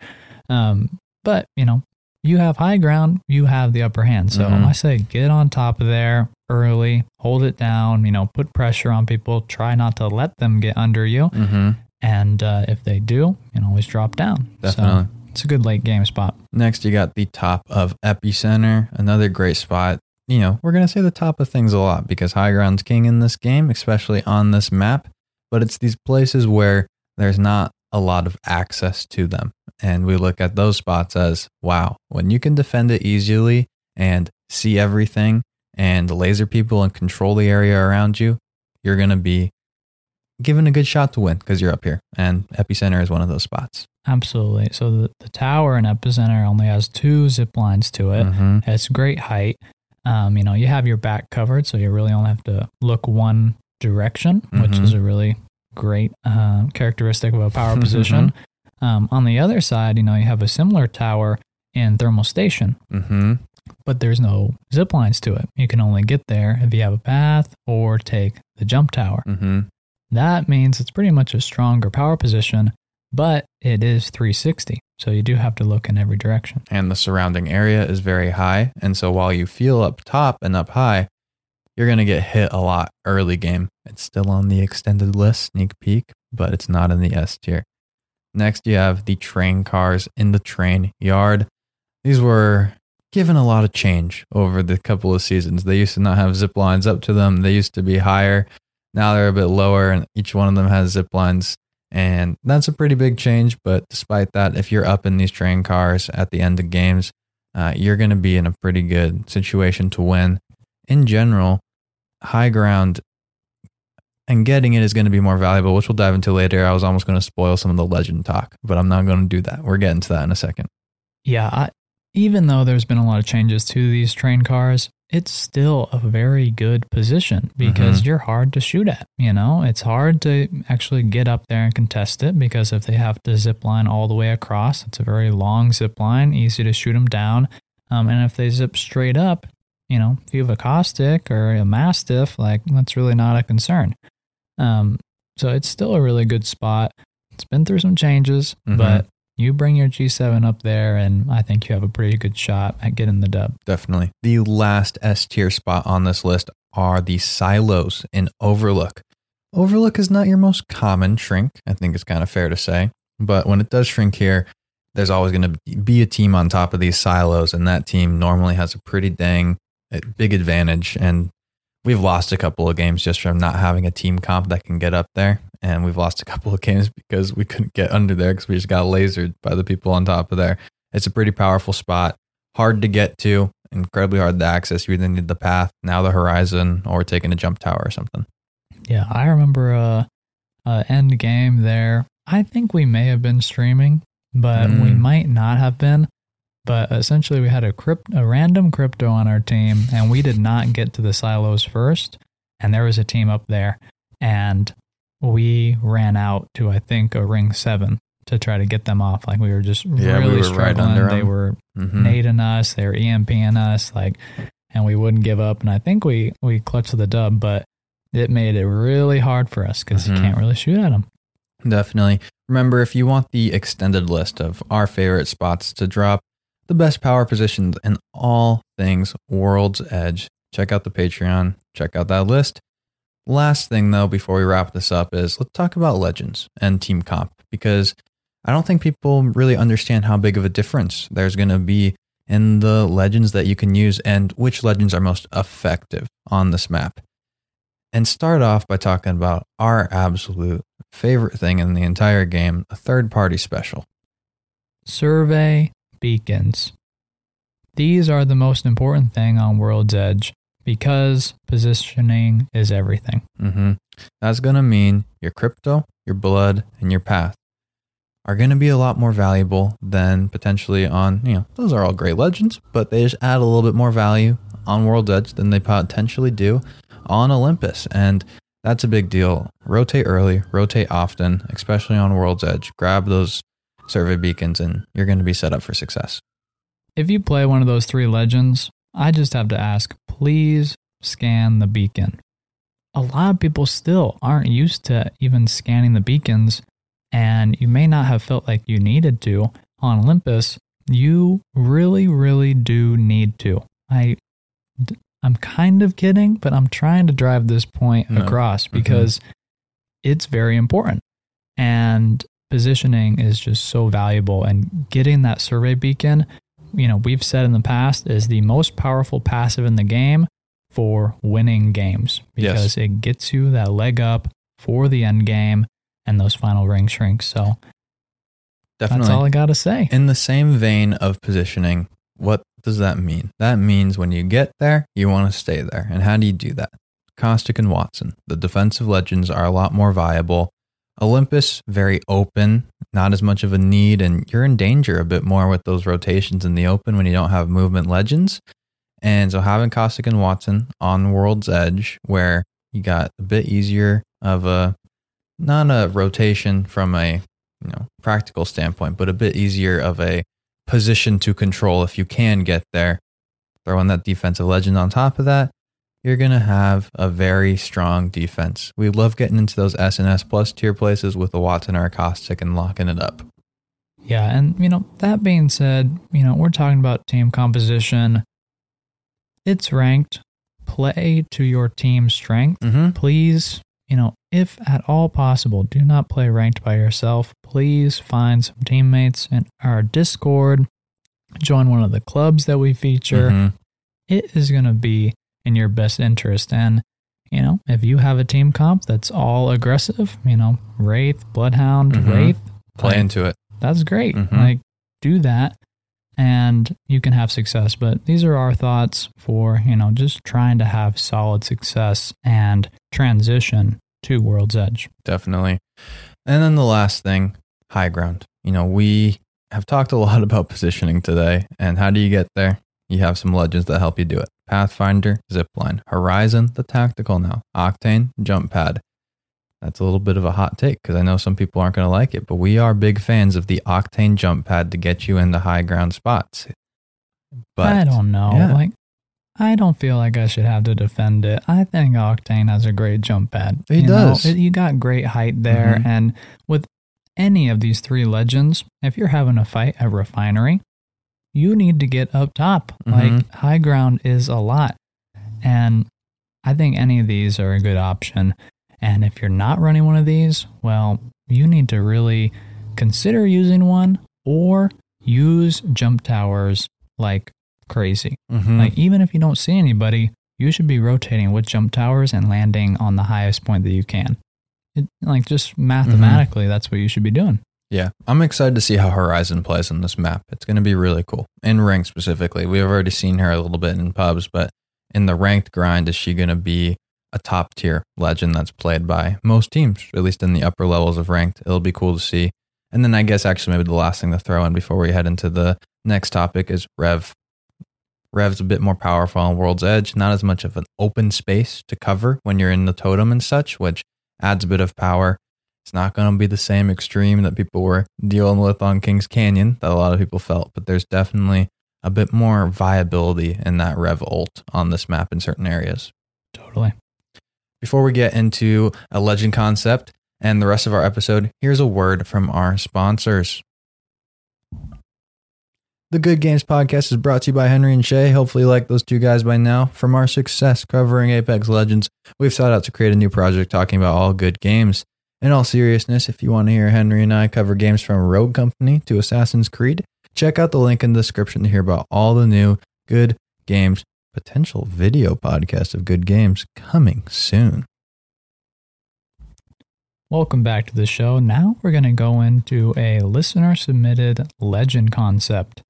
[SPEAKER 3] Um, but you know, you have high ground, you have the upper hand. So
[SPEAKER 2] Mhm.
[SPEAKER 3] I say get on top of there early, hold it down, you know, put pressure on people, try not to let them get under you.
[SPEAKER 2] Mm-hmm.
[SPEAKER 3] And uh, if they do, you can always drop down.
[SPEAKER 2] Definitely.
[SPEAKER 3] So it's a good late game spot.
[SPEAKER 2] Next, you got the top of Epicenter, another great spot. You know, we're going to say the top of things a lot because high ground's king in this game, especially on this map. But it's these places where there's not a lot of access to them. And we look at those spots as wow, when you can defend it easily and see everything and laser people and control the area around you, you're going to be given a good shot to win because you're up here. And Epicenter is one of those spots.
[SPEAKER 3] Absolutely. So the, the tower in Epicenter only has two zip lines to it.
[SPEAKER 2] Mhm.
[SPEAKER 3] It's great height. Um, you know, you have your back covered, so you really only have to look one direction, which
[SPEAKER 2] Mhm.
[SPEAKER 3] is a really great uh, characteristic of a power position. Um, on the other side, you know, you have a similar tower in Thermal Station,
[SPEAKER 2] Mhm.
[SPEAKER 3] but there's no zip lines to it. You can only get there if you have a path or take the jump tower.
[SPEAKER 2] Mhm.
[SPEAKER 3] That means it's pretty much a stronger power position but it is 360. So you do have to look in every direction.
[SPEAKER 2] And the surrounding area is very high. And so while you feel up top and up high, you're going to get hit a lot early game. It's still on the extended list, sneak peek, but it's not in the S tier. Next, you have the train cars in the train yard. These were given a lot of change over the couple of seasons. They used to not have zip lines up to them, they used to be higher. Now they're a bit lower, and each one of them has zip lines. And that's a pretty big change. But despite that, if you're up in these train cars at the end of games, uh, you're going to be in a pretty good situation to win. In general, high ground and getting it is going to be more valuable, which we'll dive into later. I was almost going to spoil some of the legend talk, but I'm not going to do that. We're getting to that in a second.
[SPEAKER 3] Yeah, I, even though there's been a lot of changes to these train cars, it's still a very good position because
[SPEAKER 2] Mhm.
[SPEAKER 3] you're hard to shoot at. You know, it's hard to actually get up there and contest it because if they have to zip line all the way across, it's a very long zip line, easy to shoot them down. Um, and if they zip straight up, you know, if you have a caustic or a mastiff, like that's really not a concern. Um, so it's still a really good spot. It's been through some changes,
[SPEAKER 2] Mhm.
[SPEAKER 3] but you bring your G7 up there, and I think you have a pretty good shot at getting the dub.
[SPEAKER 2] Definitely. The last S tier spot on this list are the silos in Overlook. Overlook is not your most common shrink. I think it's kind of fair to say. But when it does shrink here, there's always going to be a team on top of these silos, and that team normally has a pretty dang uh, big advantage. And we've lost a couple of games just from not having a team comp that can get up there. And we've lost a couple of games because we couldn't get under there because we just got lasered by the people on top of there. It's a pretty powerful spot, hard to get to, incredibly hard to access. You either need the path, now the horizon, or taking a jump tower or something.
[SPEAKER 3] Yeah, I remember a, a end game there. I think we may have been streaming, but we
[SPEAKER 2] Mm.
[SPEAKER 3] might not have been. But essentially, we had a crypt, a random crypto on our team, and we did not get to the silos first. And there was a team up there, and we ran out to I think a ring seven to try to get them off. Like we were just
[SPEAKER 2] Yeah, we
[SPEAKER 3] really
[SPEAKER 2] were right
[SPEAKER 3] struggling.
[SPEAKER 2] under
[SPEAKER 3] they were
[SPEAKER 2] Mhm.
[SPEAKER 3] nading us, they were EMPing us, like, and we wouldn't give up. And I think we we clutched the dub, but it made it really hard for us because
[SPEAKER 2] Mhm.
[SPEAKER 3] you can't really shoot at them.
[SPEAKER 2] Definitely. Remember, if you want the extended list of our favorite spots to drop, the best power positions in all things World's Edge, check out the Patreon, check out that list. Last thing, though, before we wrap this up, is let's talk about Legends and Team Comp because I don't think people really understand how big of a difference there's going to be in the legends that you can use and which legends are most effective on this map. And start off by talking about our absolute favorite thing in the entire game a third party special.
[SPEAKER 3] Survey beacons. These are the most important thing on World's Edge because positioning is everything.
[SPEAKER 2] hmm That's going to mean your crypto, your blood, and your path are going to be a lot more valuable than potentially on, you know, those are all great legends, but they just add a little bit more value on World Edge than they potentially do on Olympus. And that's a big deal. Rotate early, rotate often, especially on World's Edge. Grab those survey beacons and you're going to be set up for success.
[SPEAKER 3] If you play one of those three legends, I just have to ask please scan the beacon. A lot of people still aren't used to even scanning the beacons, and you may not have felt like you needed to on Olympus. You really, really do need to. I, I'm kind of kidding, but I'm trying to drive this point
[SPEAKER 2] No.
[SPEAKER 3] across mm-hmm. because it's very important. And positioning is just so valuable. And getting that survey beacon you know, we've said in the past is the most powerful passive in the game for winning games because it gets you that leg up for the end game and those final ring shrinks. So
[SPEAKER 2] Definitely.
[SPEAKER 3] that's all I got to say.
[SPEAKER 2] In the same vein of positioning, what does that mean? That means when you get there, you want to stay there. And how do you do that? Caustic and Watson, the defensive legends are a lot more viable. Olympus, very open, not as much of a need, and you're in danger a bit more with those rotations in the open when you don't have movement legends. And so having Caustic and Watson on World's Edge, where you got a bit easier of a not a rotation from a you know practical standpoint, but a bit easier of a position to control if you can get there. Throwing that defensive legend on top of that, you're going to have a very strong defense. We love getting into those SNS plus tier places with the Watson or Caustic and locking it up.
[SPEAKER 3] Yeah, and you know, that being said, you know, we're talking about team composition. It's ranked. Play to your team's strength.
[SPEAKER 2] Mm-hmm.
[SPEAKER 3] Please, you know, if at all possible, do not play ranked by yourself. Please find some teammates in our Discord. Join one of the clubs that we feature.
[SPEAKER 2] Mm-hmm.
[SPEAKER 3] It is going to be in your best interest. And, you know, if you have a team comp that's all aggressive, you know, Wraith, Bloodhound,
[SPEAKER 2] Mhm.
[SPEAKER 3] Wraith,
[SPEAKER 2] Play
[SPEAKER 3] like,
[SPEAKER 2] into it.
[SPEAKER 3] that's great.
[SPEAKER 2] Mhm.
[SPEAKER 3] Like, do that and you can have success. But these are our thoughts for, you know, just trying to have solid success and transition to World's Edge.
[SPEAKER 2] Definitely. And then the last thing, high ground. You know, we have talked a lot about positioning today. And how do you get there? You have some legends that help you do it. Pathfinder, Zipline, Horizon, the tactical now, Octane, Jump Pad. That's a little bit of a hot take because I know some people aren't going to like it, but we are big fans of the Octane Jump Pad to get you into high ground spots. But
[SPEAKER 3] I don't know.
[SPEAKER 2] yeah.
[SPEAKER 3] Like, I don't feel like I should have to defend it. I think Octane has a great jump pad.
[SPEAKER 2] He
[SPEAKER 3] You
[SPEAKER 2] does.
[SPEAKER 3] Know, you got great height there.
[SPEAKER 2] Mhm.
[SPEAKER 3] And with any of these three legends, if you're having a fight at Refinery, you need to get up top.
[SPEAKER 2] Mhm.
[SPEAKER 3] Like, high ground is a lot. And I think any of these are a good option. And if you're not running one of these, well, you need to really consider using one or use jump towers like crazy.
[SPEAKER 2] Mhm.
[SPEAKER 3] Like even if you don't see anybody, you should be rotating with jump towers and landing on the highest point that you can. It, like just mathematically, that's what you should be doing.
[SPEAKER 2] Yeah, I'm excited to see how Horizon plays on this map. It's going to be really cool. In rank specifically, we've already seen her a little bit in pubs, but in the ranked grind, is she going to be a top tier legend that's played by most teams, at least in the upper levels of ranked? It'll be cool to see. And then I guess actually maybe the last thing to throw in before we head into the next topic is Rev. Rev's a bit more powerful on World's Edge, not as much of an open space to cover when you're in the totem and such, which adds a bit of power. It's not going to be the same extreme that people were dealing with on Kings Canyon that a lot of people felt, but there's definitely a bit more viability in that Rev ult on this map in certain areas.
[SPEAKER 3] Totally.
[SPEAKER 2] Before we get into a legend concept and the rest of our episode, here's a word from our sponsors. The Good Games podcast is brought to you by Henry and Shay. Hopefully, you like those two guys by now. From our success covering Apex Legends, we've sought out to create a new project talking about all good games. In all seriousness, if you want to hear Henry and I cover games from Rogue Company to Assassin's Creed, check out the link in the description to hear about all the new good games, potential video podcast of good games coming soon.
[SPEAKER 3] Welcome back to the show. Now we're going to go into a listener submitted legend concept.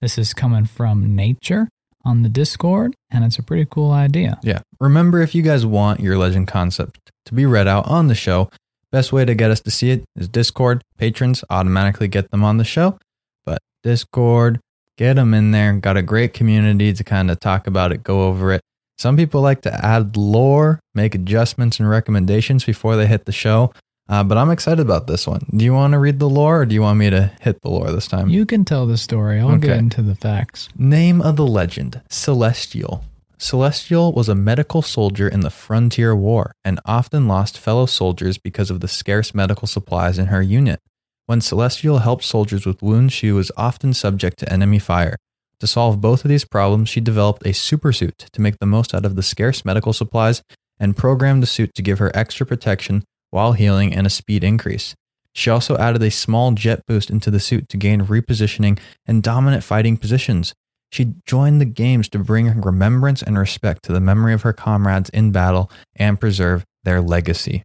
[SPEAKER 3] This is coming from Nature on the Discord, and it's a pretty cool idea.
[SPEAKER 2] Yeah. Remember, if you guys want your legend concept to be read out on the show, best way to get us to see it is Discord. Patrons automatically get them on the show, but Discord, get them in there. Got a great community to kind of talk about it, go over it. Some people like to add lore, make adjustments and recommendations before they hit the show. Uh, but I'm excited about this one. Do you want to read the lore or do you want me to hit the lore this time?
[SPEAKER 3] You can tell the story. I'll
[SPEAKER 2] Okay.
[SPEAKER 3] get into the facts.
[SPEAKER 2] Name of the legend Celestial. Celestial was a medical soldier in the Frontier War and often lost fellow soldiers because of the scarce medical supplies in her unit. When Celestial helped soldiers with wounds, she was often subject to enemy fire. To solve both of these problems, she developed a supersuit to make the most out of the scarce medical supplies and programmed the suit to give her extra protection while healing and a speed increase. She also added a small jet boost into the suit to gain repositioning and dominant fighting positions. She joined the games to bring remembrance and respect to the memory of her comrades in battle and preserve their legacy.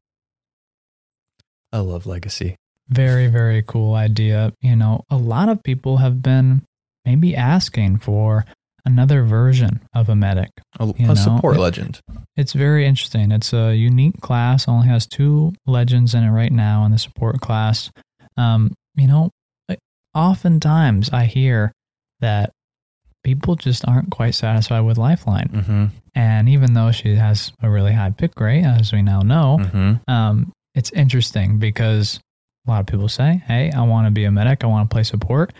[SPEAKER 2] I love legacy.
[SPEAKER 3] Very, very cool idea. You know, a lot of people have been maybe asking for another version of a medic.
[SPEAKER 2] A, a support
[SPEAKER 3] it-
[SPEAKER 2] legend.
[SPEAKER 3] It's very interesting. It's a unique class, only has two legends in it right now in the support class. Um, you know, oftentimes I hear that people just aren't quite satisfied with Lifeline.
[SPEAKER 2] Mm-hmm.
[SPEAKER 3] And even though she has a really high pick rate, as we now know,
[SPEAKER 2] Mm-hmm.
[SPEAKER 3] um, it's interesting because a lot of people say, Hey, I want to be a medic, I want to play support.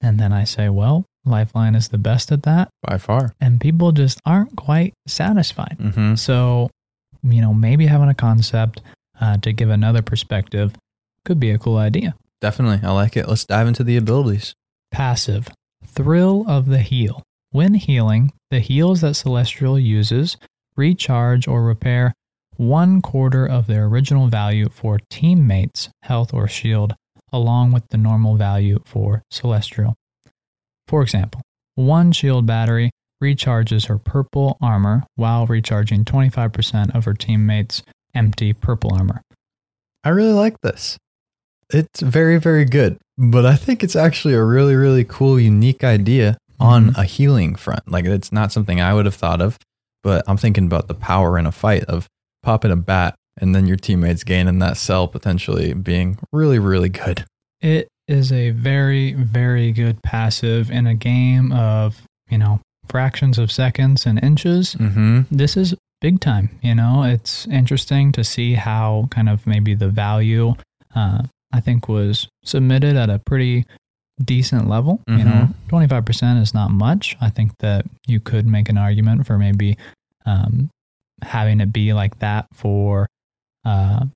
[SPEAKER 3] And then I say, Well, Lifeline is the best at that,
[SPEAKER 2] By far.
[SPEAKER 3] and people just aren't quite satisfied.
[SPEAKER 2] Mm-hmm.
[SPEAKER 3] So, you know, maybe having a concept uh, to give another perspective could be a cool idea.
[SPEAKER 2] Definitely. I like it. Let's dive into the abilities.
[SPEAKER 3] Passive Thrill of the Heal. When healing, the heals that Celestial uses recharge or repair one quarter of their original value for teammates' health or shield, along with the normal value for Celestial. For example, one shield battery recharges her purple armor while recharging 25% of her teammates' empty purple armor.
[SPEAKER 2] I really like this. It's very, very good. But I think it's actually a really, really cool, unique idea on
[SPEAKER 3] Mhm.
[SPEAKER 2] a healing front. Like it's not something I would have thought of, but I'm thinking about the power in a fight of popping a bat and then your teammates gaining that cell potentially being really, really good.
[SPEAKER 3] It is a very, very good passive in a game of, you know, fractions of seconds and inches.
[SPEAKER 2] Mm-hmm.
[SPEAKER 3] This is big time. You know, it's interesting to see how kind of maybe the value, uh, I think, was submitted at a pretty decent level. You know, 25% is not much. I think that you could make an argument for maybe um, having it be like that for uh,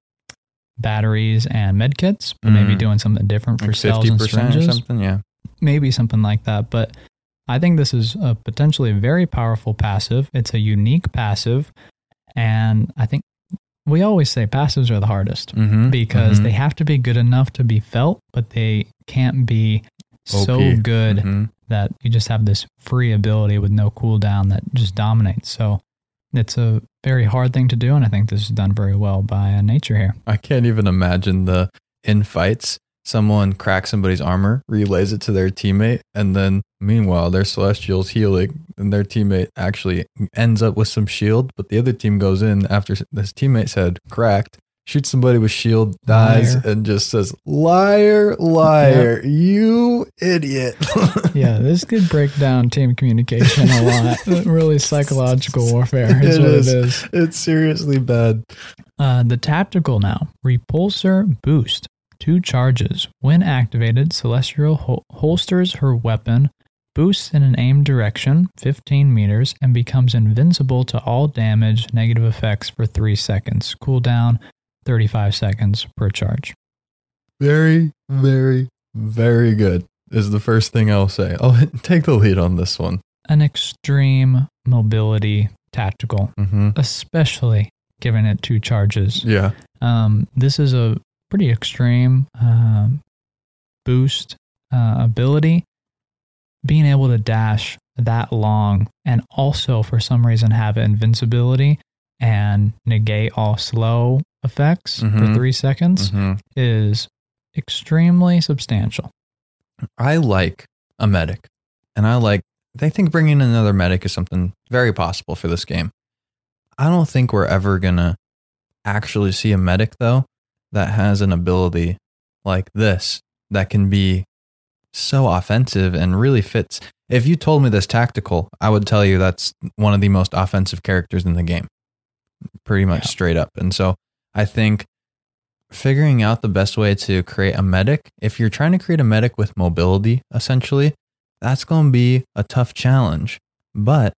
[SPEAKER 3] batteries and medkits, but maybe
[SPEAKER 2] Mm.
[SPEAKER 3] doing something different for
[SPEAKER 2] Like
[SPEAKER 3] cells and
[SPEAKER 2] 50% or
[SPEAKER 3] syringes
[SPEAKER 2] something. Yeah.
[SPEAKER 3] maybe something like that. But I think this is a potentially very powerful passive. It's a unique passive. And I think we always say passives are the hardest
[SPEAKER 2] Mm-hmm.
[SPEAKER 3] because they have to be good enough to be felt, but they can't be so good
[SPEAKER 2] Mm-hmm.
[SPEAKER 3] that you just have this free ability with no cooldown that just dominates. So it's a very hard thing to do. And I think this is done very well by uh, nature here.
[SPEAKER 2] I can't even imagine the in fights. Someone cracks somebody's armor, relays it to their teammate, and then meanwhile their celestials healing, and their teammate actually ends up with some shield, but the other team goes in after this teammate said cracked, shoots somebody with shield, dies,
[SPEAKER 3] Liar.
[SPEAKER 2] and just says liar, liar, you idiot.
[SPEAKER 3] Yeah, this could break down team communication a lot. really psychological warfare is
[SPEAKER 2] It
[SPEAKER 3] what
[SPEAKER 2] is.
[SPEAKER 3] it is.
[SPEAKER 2] it's seriously bad.
[SPEAKER 3] Uh, the tactical now. Repulsor boost. Two charges. When activated, Celestial hol- holsters her weapon, boosts in an aimed direction, 15 meters, and becomes invincible to all damage, negative effects for 3 seconds. Cooldown 35 seconds per charge.
[SPEAKER 2] Very, very, very good. Is the first thing I'll say. I'll take the lead on this one.
[SPEAKER 3] An extreme mobility tactical,
[SPEAKER 2] Mm-hmm.
[SPEAKER 3] especially given it two charges.
[SPEAKER 2] Yeah.
[SPEAKER 3] Um, this is a pretty extreme um, boost uh, ability. Being able to dash that long and also for some reason have invincibility and negate all slow effects for
[SPEAKER 2] Mhm.
[SPEAKER 3] three seconds
[SPEAKER 2] hmm
[SPEAKER 3] is extremely substantial.
[SPEAKER 2] I like a medic, and I like. I think bringing another medic is something very possible for this game. I don't think we're ever gonna actually see a medic though that has an ability like this that can be so offensive and really fits. If you told me this tactical, I would tell you that's one of the most offensive characters in the game, pretty much
[SPEAKER 3] Yeah.
[SPEAKER 2] straight up. And so I think figuring out the best way to create a medic, if you're trying to create a medic with mobility, essentially, that's going to be a tough challenge. But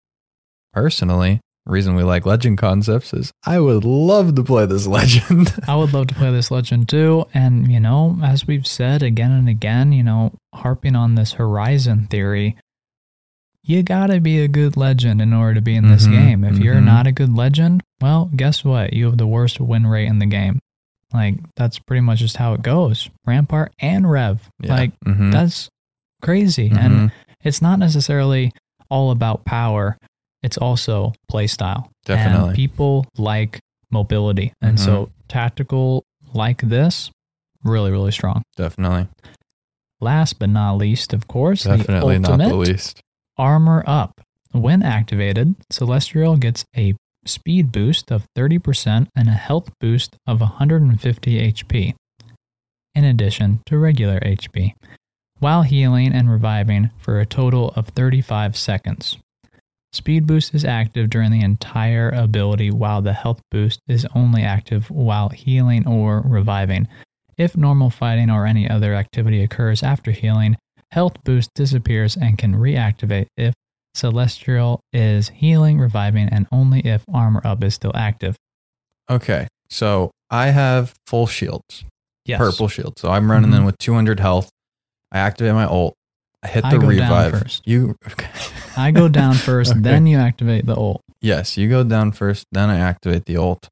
[SPEAKER 2] personally, reason we like legend concepts is I would love to play this legend.
[SPEAKER 3] I would love to play this legend too. And, you know, as we've said again and again, you know, harping on this horizon theory, you gotta be a good legend in order to be in this
[SPEAKER 2] Mhm,
[SPEAKER 3] game. If you're
[SPEAKER 2] mhm.
[SPEAKER 3] not a good legend, well, guess what? You have the worst win rate in the game. Like, that's pretty much just how it goes. Rampart and Rev.
[SPEAKER 2] Yeah.
[SPEAKER 3] Like,
[SPEAKER 2] Mhm.
[SPEAKER 3] that's crazy. And
[SPEAKER 2] Mhm.
[SPEAKER 3] it's not necessarily all about power, it's also play style.
[SPEAKER 2] Definitely.
[SPEAKER 3] And people like mobility. And
[SPEAKER 2] Mhm.
[SPEAKER 3] so tactical like this, really, really strong.
[SPEAKER 2] definitely,
[SPEAKER 3] Last but not least, of course,
[SPEAKER 2] definitely
[SPEAKER 3] the
[SPEAKER 2] not
[SPEAKER 3] ultimate
[SPEAKER 2] the least.
[SPEAKER 3] armor up. When activated, Celestial gets a speed boost of 30% and a health boost of 150 HP, in addition to regular HP, while healing and reviving for a total of 35 seconds. Speed boost is active during the entire ability, while the health boost is only active while healing or reviving. If normal fighting or any other activity occurs after healing, health boost disappears and can reactivate if celestial is healing, reviving, and only if armor up is still active.
[SPEAKER 2] Okay. So I have full shields,
[SPEAKER 3] Yes.
[SPEAKER 2] purple shield. So I'm running
[SPEAKER 3] Mhm.
[SPEAKER 2] in with 200 health. I activate my ult. I hit
[SPEAKER 3] I
[SPEAKER 2] the
[SPEAKER 3] go down
[SPEAKER 2] revive.
[SPEAKER 3] first.
[SPEAKER 2] You okay.
[SPEAKER 3] I go down first,
[SPEAKER 2] Okay.
[SPEAKER 3] then you activate the ult.
[SPEAKER 2] Yes, you go down first, then I activate the ult.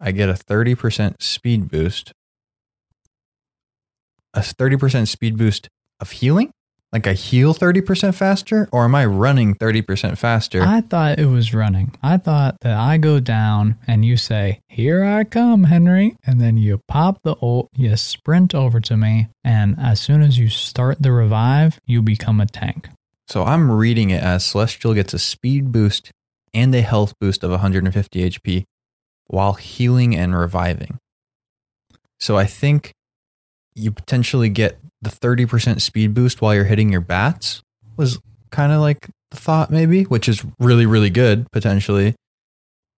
[SPEAKER 2] I get a 30% speed boost. A 30% speed boost of healing? Like I heal 30% faster? Or am I running 30% faster?
[SPEAKER 3] I thought it was running. I thought that I go down and you say, Here I come, Henry. And then you pop the ult, you sprint over to me, and as soon as you start the revive, you become a tank.
[SPEAKER 2] so I'm reading it as Celestial gets a speed boost and a health boost of 150 HP while healing and reviving. So I think you potentially get the 30% speed boost while you're hitting your bats was kind of like the thought maybe, which is really really good potentially.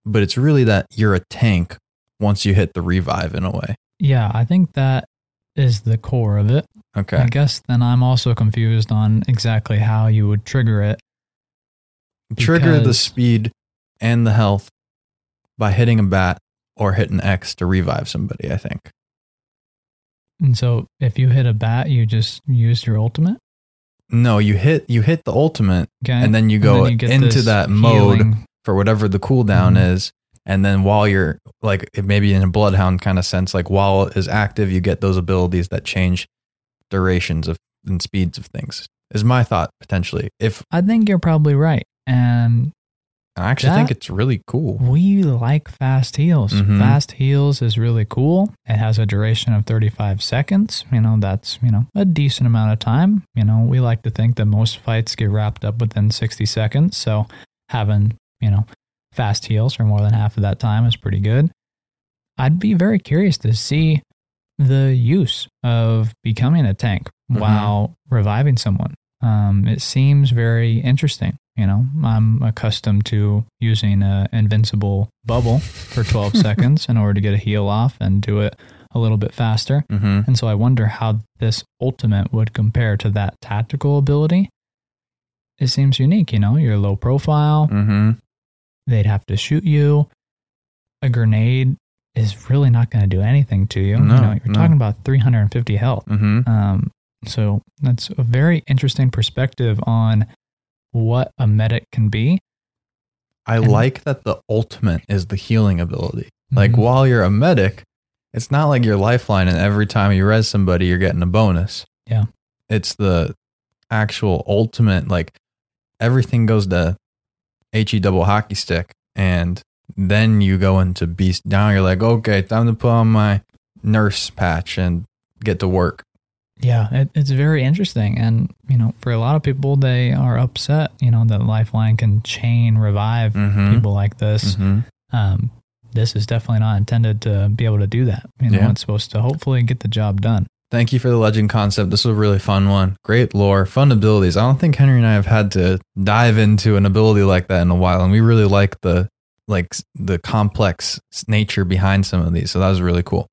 [SPEAKER 2] But it's really that you're a tank once you hit the revive in a way.
[SPEAKER 3] Yeah, I think that is the core of it.
[SPEAKER 2] Okay.
[SPEAKER 3] I guess then I'm also confused on exactly how you would trigger it.
[SPEAKER 2] Trigger the speed and the health by hitting a bat or hitting X to revive somebody, I think.
[SPEAKER 3] And so if you hit a bat, you just use your ultimate.
[SPEAKER 2] No, you hit you hit the ultimate
[SPEAKER 3] Okay.
[SPEAKER 2] and then you go
[SPEAKER 3] you
[SPEAKER 2] into that mode for whatever the cooldown
[SPEAKER 3] Mhm.
[SPEAKER 2] is. And then while you're like maybe in a bloodhound kind of sense, like while it is active, you get those abilities that change durations of and speeds of things. Is my thought potentially. If
[SPEAKER 3] I think you're probably right. And
[SPEAKER 2] I actually think it's really cool.
[SPEAKER 3] we like fast heals.
[SPEAKER 2] Mhm.
[SPEAKER 3] Fast heals is really cool. It has a duration of 35 seconds. You know, that's, you know, a decent amount of time. You know, we like to think that most fights get wrapped up within 60 seconds. So having, you know, fast heals for more than half of that time is pretty good. I'd be very curious to see the use of becoming a tank
[SPEAKER 2] Mhm.
[SPEAKER 3] while reviving someone. Um, it seems very interesting. You know, I'm accustomed to using an invincible bubble for 12 seconds in order to get a heal off and do it a little bit faster.
[SPEAKER 2] hmm
[SPEAKER 3] And so I wonder how this ultimate would compare to that tactical ability. It seems unique, you know, you're low profile,
[SPEAKER 2] hmm
[SPEAKER 3] they'd have to shoot you. A grenade is really not going to do anything to you.
[SPEAKER 2] No,
[SPEAKER 3] you know, you're
[SPEAKER 2] no.
[SPEAKER 3] talking about 350 health.
[SPEAKER 2] hmm
[SPEAKER 3] Um, so that's a very interesting perspective on what a medic can be.
[SPEAKER 2] I
[SPEAKER 3] And-
[SPEAKER 2] like that the ultimate is the healing ability. Like
[SPEAKER 3] Mhm.
[SPEAKER 2] while you're a medic, it's not like your lifeline and every time you res somebody you're getting a bonus.
[SPEAKER 3] Yeah.
[SPEAKER 2] It's the actual ultimate like everything goes to HE double hockey stick and then you go into beast now you're like, okay, time to put on my nurse patch and get to work.
[SPEAKER 3] Yeah, it, it's very interesting. And, you know, for a lot of people, they are upset, you know, that Lifeline can chain revive
[SPEAKER 2] Mhm.
[SPEAKER 3] people like this.
[SPEAKER 2] hmm
[SPEAKER 3] Um, this is definitely not intended to be able to do that. You know,
[SPEAKER 2] Yeah.
[SPEAKER 3] it's supposed to hopefully get the job done.
[SPEAKER 2] Thank you for the legend concept. This was a really fun one. Great lore, fun abilities. I don't think Henry and I have had to dive into an ability like that in a while, and we really like the like the complex nature behind some of these. So that was really cool.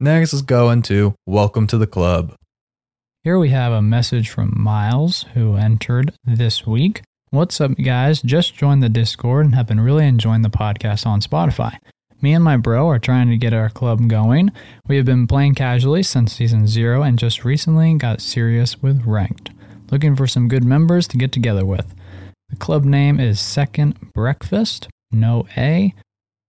[SPEAKER 2] Next, let's go into welcome to the club.
[SPEAKER 3] Here we have a message from Miles, who entered this week. What's up, guys? Just joined the Discord and have been really enjoying the podcast on Spotify. Me and my bro are trying to get our club going. We have been playing casually since season zero and just recently got serious with ranked. Looking for some good members to get together with. The club name is Second Breakfast, no A,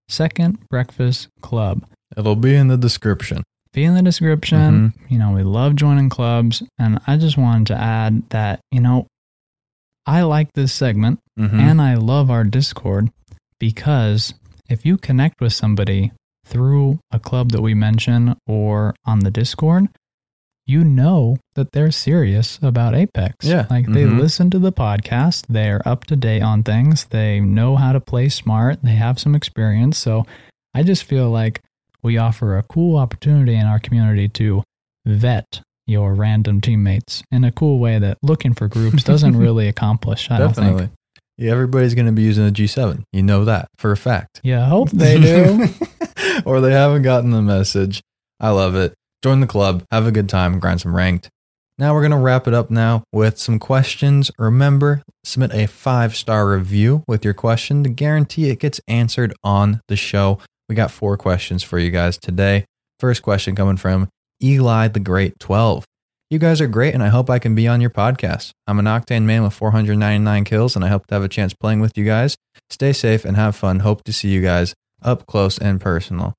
[SPEAKER 3] Second Breakfast Club
[SPEAKER 2] It'll be in the description.
[SPEAKER 3] Be in the description. You know, we love joining clubs. And I just wanted to add that, you know, I like this segment
[SPEAKER 2] Mhm.
[SPEAKER 3] and I love our Discord because if you connect with somebody through a club that we mention or on the Discord, you know that they're serious about Apex.
[SPEAKER 2] Yeah.
[SPEAKER 3] Like they
[SPEAKER 2] Mhm.
[SPEAKER 3] listen to the podcast, they're up to date on things, they know how to play smart, they have some experience. So I just feel like we offer a cool opportunity in our community to vet your random teammates in a cool way that looking for groups doesn't really accomplish. I don't think.
[SPEAKER 2] Definitely. Yeah, everybody's going to be using a G7. You know that for a fact.
[SPEAKER 3] Yeah, I hope they do.
[SPEAKER 2] or they haven't gotten the message. I love it. Join the club, have a good time, grind some ranked. Now we're going to wrap it up now with some questions. Remember, submit a five star review with your question to guarantee it gets answered on the show. We got four questions for you guys today. First question coming from Eli the Great 12. You guys are great, and I hope I can be on your podcast. I'm an Octane man with 499 kills, and I hope to have a chance playing with you guys. Stay safe and have fun. Hope to see you guys up close and personal.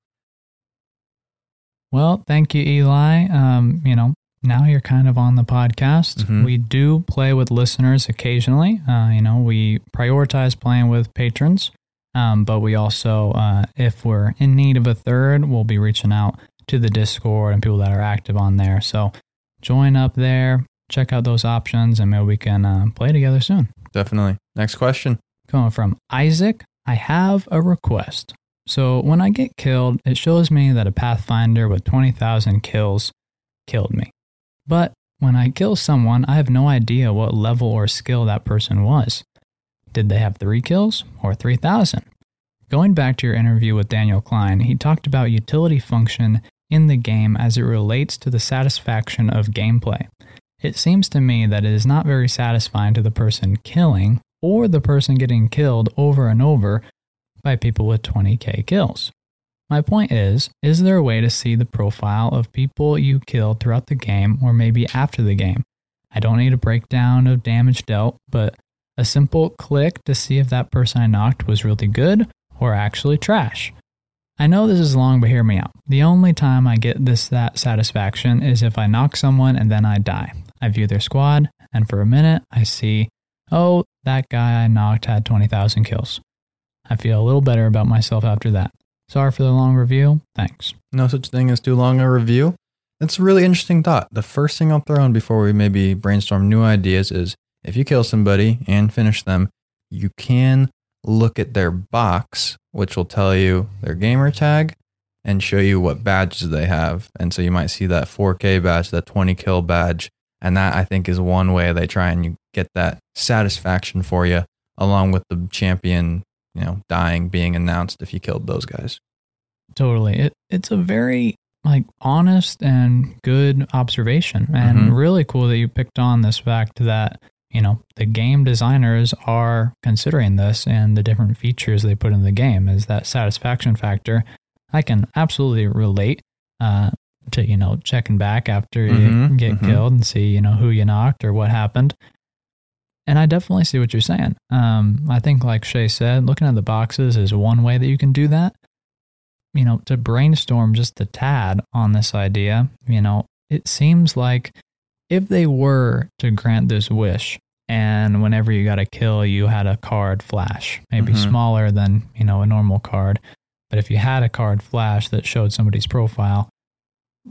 [SPEAKER 3] Well, thank you, Eli. Um, you know, now you're kind of on the podcast.
[SPEAKER 2] Mhm.
[SPEAKER 3] We do play with listeners occasionally. Uh, you know, we prioritize playing with patrons, um, but we also, uh, if we're in need of a third, we'll be reaching out to the Discord and people that are active on there. So join up there, check out those options, and maybe we can uh, play together soon.
[SPEAKER 2] Definitely. Next question.
[SPEAKER 3] Coming from Isaac, I have a request. So when I get killed, it shows me that a Pathfinder with 20,000 kills killed me. But when I kill someone, I have no idea what level or skill that person was. Did they have three kills or 3,000? Going back to your interview with Daniel Klein, he talked about utility function in the game as it relates to the satisfaction of gameplay. It seems to me that it is not very satisfying to the person killing or the person getting killed over and over by people with 20k kills. My point is, is there a way to see the profile of people you killed throughout the game or maybe after the game? I don't need a breakdown of damage dealt, but a simple click to see if that person I knocked was really good or actually trash. I know this is long, but hear me out. The only time I get this that satisfaction is if I knock someone and then I die. I view their squad, and for a minute I see, oh, that guy I knocked had 20,000 kills. I feel a little better about myself after that. Sorry for the long review. Thanks.
[SPEAKER 2] No such thing as too long a review. It's a really interesting thought. The first thing I'll throw in before we maybe brainstorm new ideas is if you kill somebody and finish them, you can look at their box, which will tell you their gamer tag and show you what badges they have. And so you might see that 4K badge, that 20 kill badge. And that I think is one way they try and you get that satisfaction for you, along with the champion, you know, dying being announced if you killed those guys.
[SPEAKER 3] Totally. It it's a very like honest and good observation and
[SPEAKER 2] Mhm.
[SPEAKER 3] really cool that you picked on this fact that, you know, the game designers are considering this and the different features they put in the game is that satisfaction factor. I can absolutely relate uh to, you know, checking back after you
[SPEAKER 2] Mhm,
[SPEAKER 3] get
[SPEAKER 2] mhm.
[SPEAKER 3] killed and see, you know, who you knocked or what happened. And I definitely see what you're saying. Um, I think, like Shay said, looking at the boxes is one way that you can do that. You know, to brainstorm just a tad on this idea, you know, it seems like if they were to grant this wish and whenever you got a kill, you had a card flash, maybe
[SPEAKER 2] Mhm.
[SPEAKER 3] smaller than, you know, a normal card. But if you had a card flash that showed somebody's profile,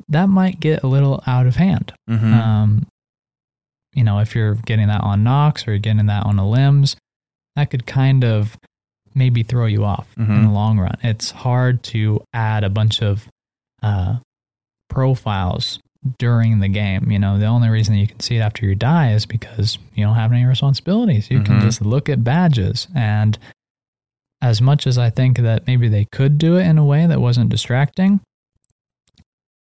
[SPEAKER 3] that might get a little out of hand.
[SPEAKER 2] Mm-hmm.
[SPEAKER 3] Um, you know, if you're getting that on knocks or you're getting that on the limbs, that could kind of maybe throw you off in
[SPEAKER 2] Mhm.
[SPEAKER 3] the long run. It's hard to add a bunch of uh, profiles during the game. You know, the only reason that you can see it after you die is because you don't have any responsibilities. You can
[SPEAKER 2] Mhm.
[SPEAKER 3] just look at badges. And as much as I think that maybe they could do it in a way that wasn't distracting,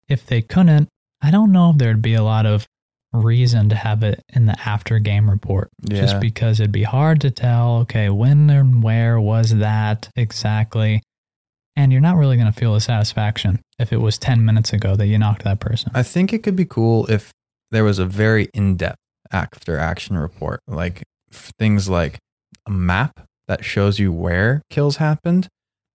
[SPEAKER 3] if they couldn't, I don't know if there'd be a lot of reason to have it in the after game report.
[SPEAKER 2] Yeah.
[SPEAKER 3] Just because it'd be hard to tell, okay, when and where was that exactly? And you're not really going to feel the satisfaction if it was 10 minutes ago that you knocked that person.
[SPEAKER 2] I think it could be cool if there was a very in depth after action report, like things like a map that shows you where kills happened,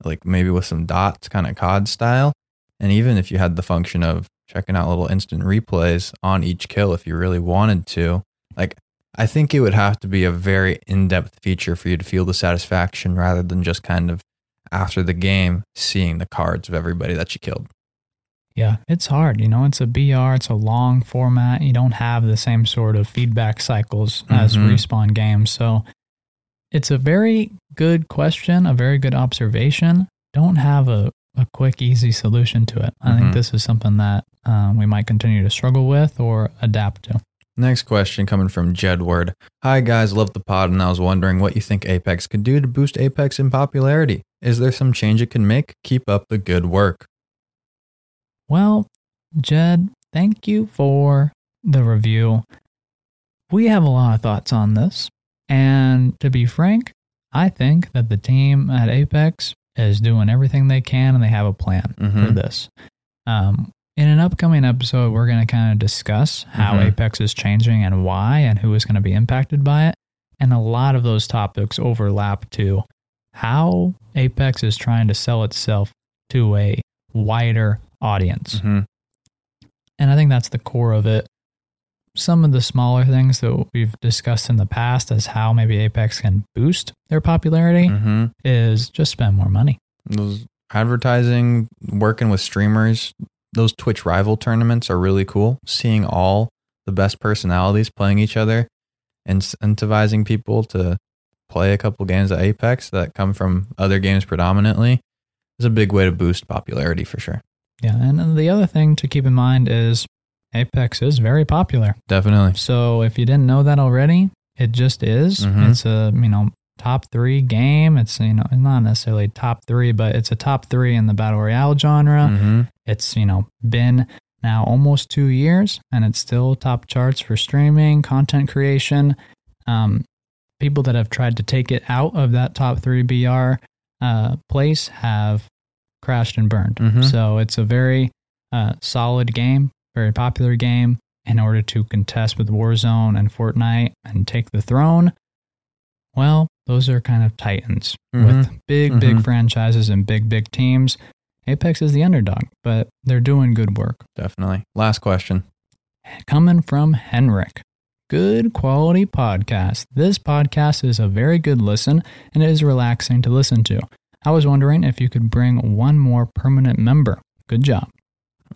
[SPEAKER 2] like maybe with some dots, kind of COD style. And even if you had the function of checking out little instant replays on each kill if you really wanted to, like I think it would have to be a very in depth feature for you to feel the satisfaction rather than just kind of after the game seeing the cards of everybody that you killed.
[SPEAKER 3] Yeah, it's hard. You know, it's a BR, it's a long format. You don't have the same sort of feedback cycles as
[SPEAKER 2] Mhm.
[SPEAKER 3] respawn games. So it's a very good question, a very good observation. Don't have a, a quick, easy solution to it. I
[SPEAKER 2] Mhm.
[SPEAKER 3] think this is something that um, we might continue to struggle with or adapt to.
[SPEAKER 2] Next question coming from Jedward. Hi guys, love the pod, and I was wondering what you think Apex could do to boost Apex in popularity. Is there some change it can make? Keep up the good work.
[SPEAKER 3] Well, Jed, thank you for the review. We have a lot of thoughts on this. And to be frank, I think that the team at Apex is doing everything they can and they have a plan for
[SPEAKER 2] Mhm.
[SPEAKER 3] this. Um, in an upcoming episode, we're going to kind of discuss how
[SPEAKER 2] Mhm.
[SPEAKER 3] Apex is changing and why and who is going to be impacted by it. And a lot of those topics overlap to how Apex is trying to sell itself to a wider audience.
[SPEAKER 2] hmm
[SPEAKER 3] And I think that's the core of it. Some of the smaller things that we've discussed in the past as how maybe Apex can boost their popularity
[SPEAKER 2] hmm
[SPEAKER 3] is just spend more money.
[SPEAKER 2] Those advertising, working with streamers, those Twitch rival tournaments are really cool. Seeing all the best personalities playing each other, incentivizing people to play a couple games of Apex that come from other games predominantly is a big way to boost popularity for sure.
[SPEAKER 3] Yeah. And the other thing to keep in mind is Apex is very popular.
[SPEAKER 2] Definitely.
[SPEAKER 3] So if you didn't know that already, it just is.
[SPEAKER 2] Mhm.
[SPEAKER 3] It's a, you know, top three game. It's, you know, not necessarily top three, but it's a top three in the battle royale genre.
[SPEAKER 2] hmm
[SPEAKER 3] It's, you know, been now almost two years and it's still top charts for streaming, content creation. Um, people that have tried to take it out of that top three BR uh, place have crashed and burned.
[SPEAKER 2] Mhm.
[SPEAKER 3] So it's a very uh, solid game, very popular game. In order to contest with Warzone and Fortnite and take the throne, well, those are kind of titans with big, big
[SPEAKER 2] Mhm.
[SPEAKER 3] franchises and big, big teams. Apex is the underdog, but they're doing good work.
[SPEAKER 2] Definitely. Last question.
[SPEAKER 3] Coming from Henrik. Good quality podcast. This podcast is a very good listen and it is relaxing to listen to. I was wondering if you could bring one more permanent member. Good job.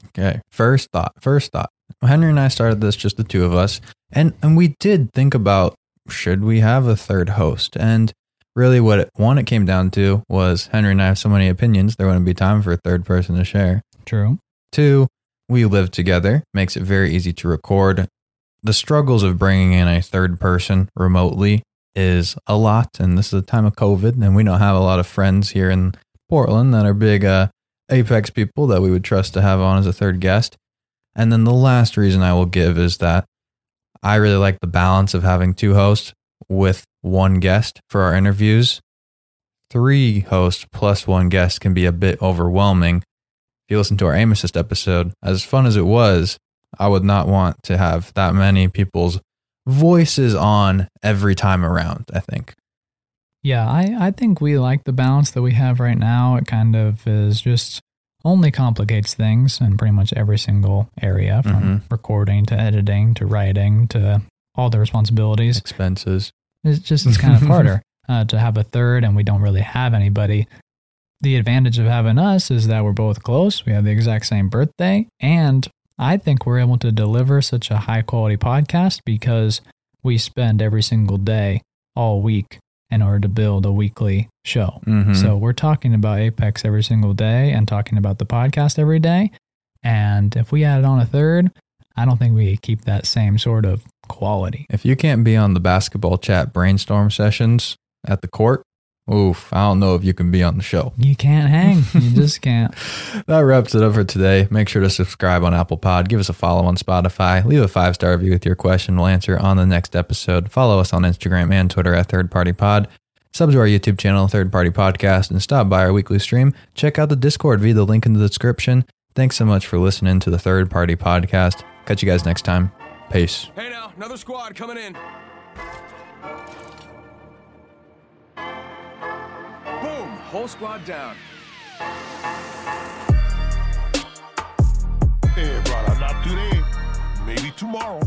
[SPEAKER 2] Okay. First thought. First thought. Henry and I started this just the two of us, and and we did think about should we have a third host, and really what it, one it came down to was Henry and I have so many opinions there wouldn't be time for a third person to share.
[SPEAKER 3] True.
[SPEAKER 2] Two, we live together, makes it very easy to record. The struggles of bringing in a third person remotely is a lot, and this is a time of COVID, and we don't have a lot of friends here in Portland that are big uh, Apex people that we would trust to have on as a third guest. And then the last reason I will give is that I really like the balance of having two hosts with one guest for our interviews. Three hosts plus one guest can be a bit overwhelming. If you listen to our assist episode, as fun as it was, I would not want to have that many people's voices on every time around, I think.
[SPEAKER 3] Yeah, I, I think we like the balance that we have right now. It kind of is just only complicates things in pretty much every single area from
[SPEAKER 2] Mhm.
[SPEAKER 3] recording to editing to writing to all the responsibilities.
[SPEAKER 2] Expenses.
[SPEAKER 3] It's just it's kind of harder uh, to have a third, and we don't really have anybody. The advantage of having us is that we're both close. We have the exact same birthday, and I think we're able to deliver such a high quality podcast because we spend every single day, all week, in order to build a weekly show.
[SPEAKER 2] Mhm.
[SPEAKER 3] So we're talking about Apex every single day and talking about the podcast every day. And if we added on a third, I don't think we keep that same sort of quality.
[SPEAKER 2] If you can't be on the basketball chat brainstorm sessions at the court, oof, I don't know if you can be on the show.
[SPEAKER 3] You can't hang. You just can't.
[SPEAKER 2] That wraps it up for today. Make sure to subscribe on Apple Pod, give us a follow on Spotify, leave a five star review with your question. We'll answer on the next episode. Follow us on Instagram and Twitter at Third Party Pod. Sub to our YouTube channel, Third Party Podcast, and stop by our weekly stream. Check out the Discord via the link in the description. Thanks so much for listening to the Third Party Podcast. Catch you guys next time. Peace.
[SPEAKER 1] Hey now, another squad coming in. Whole squad down.
[SPEAKER 4] Hey, brother, not today. Maybe tomorrow.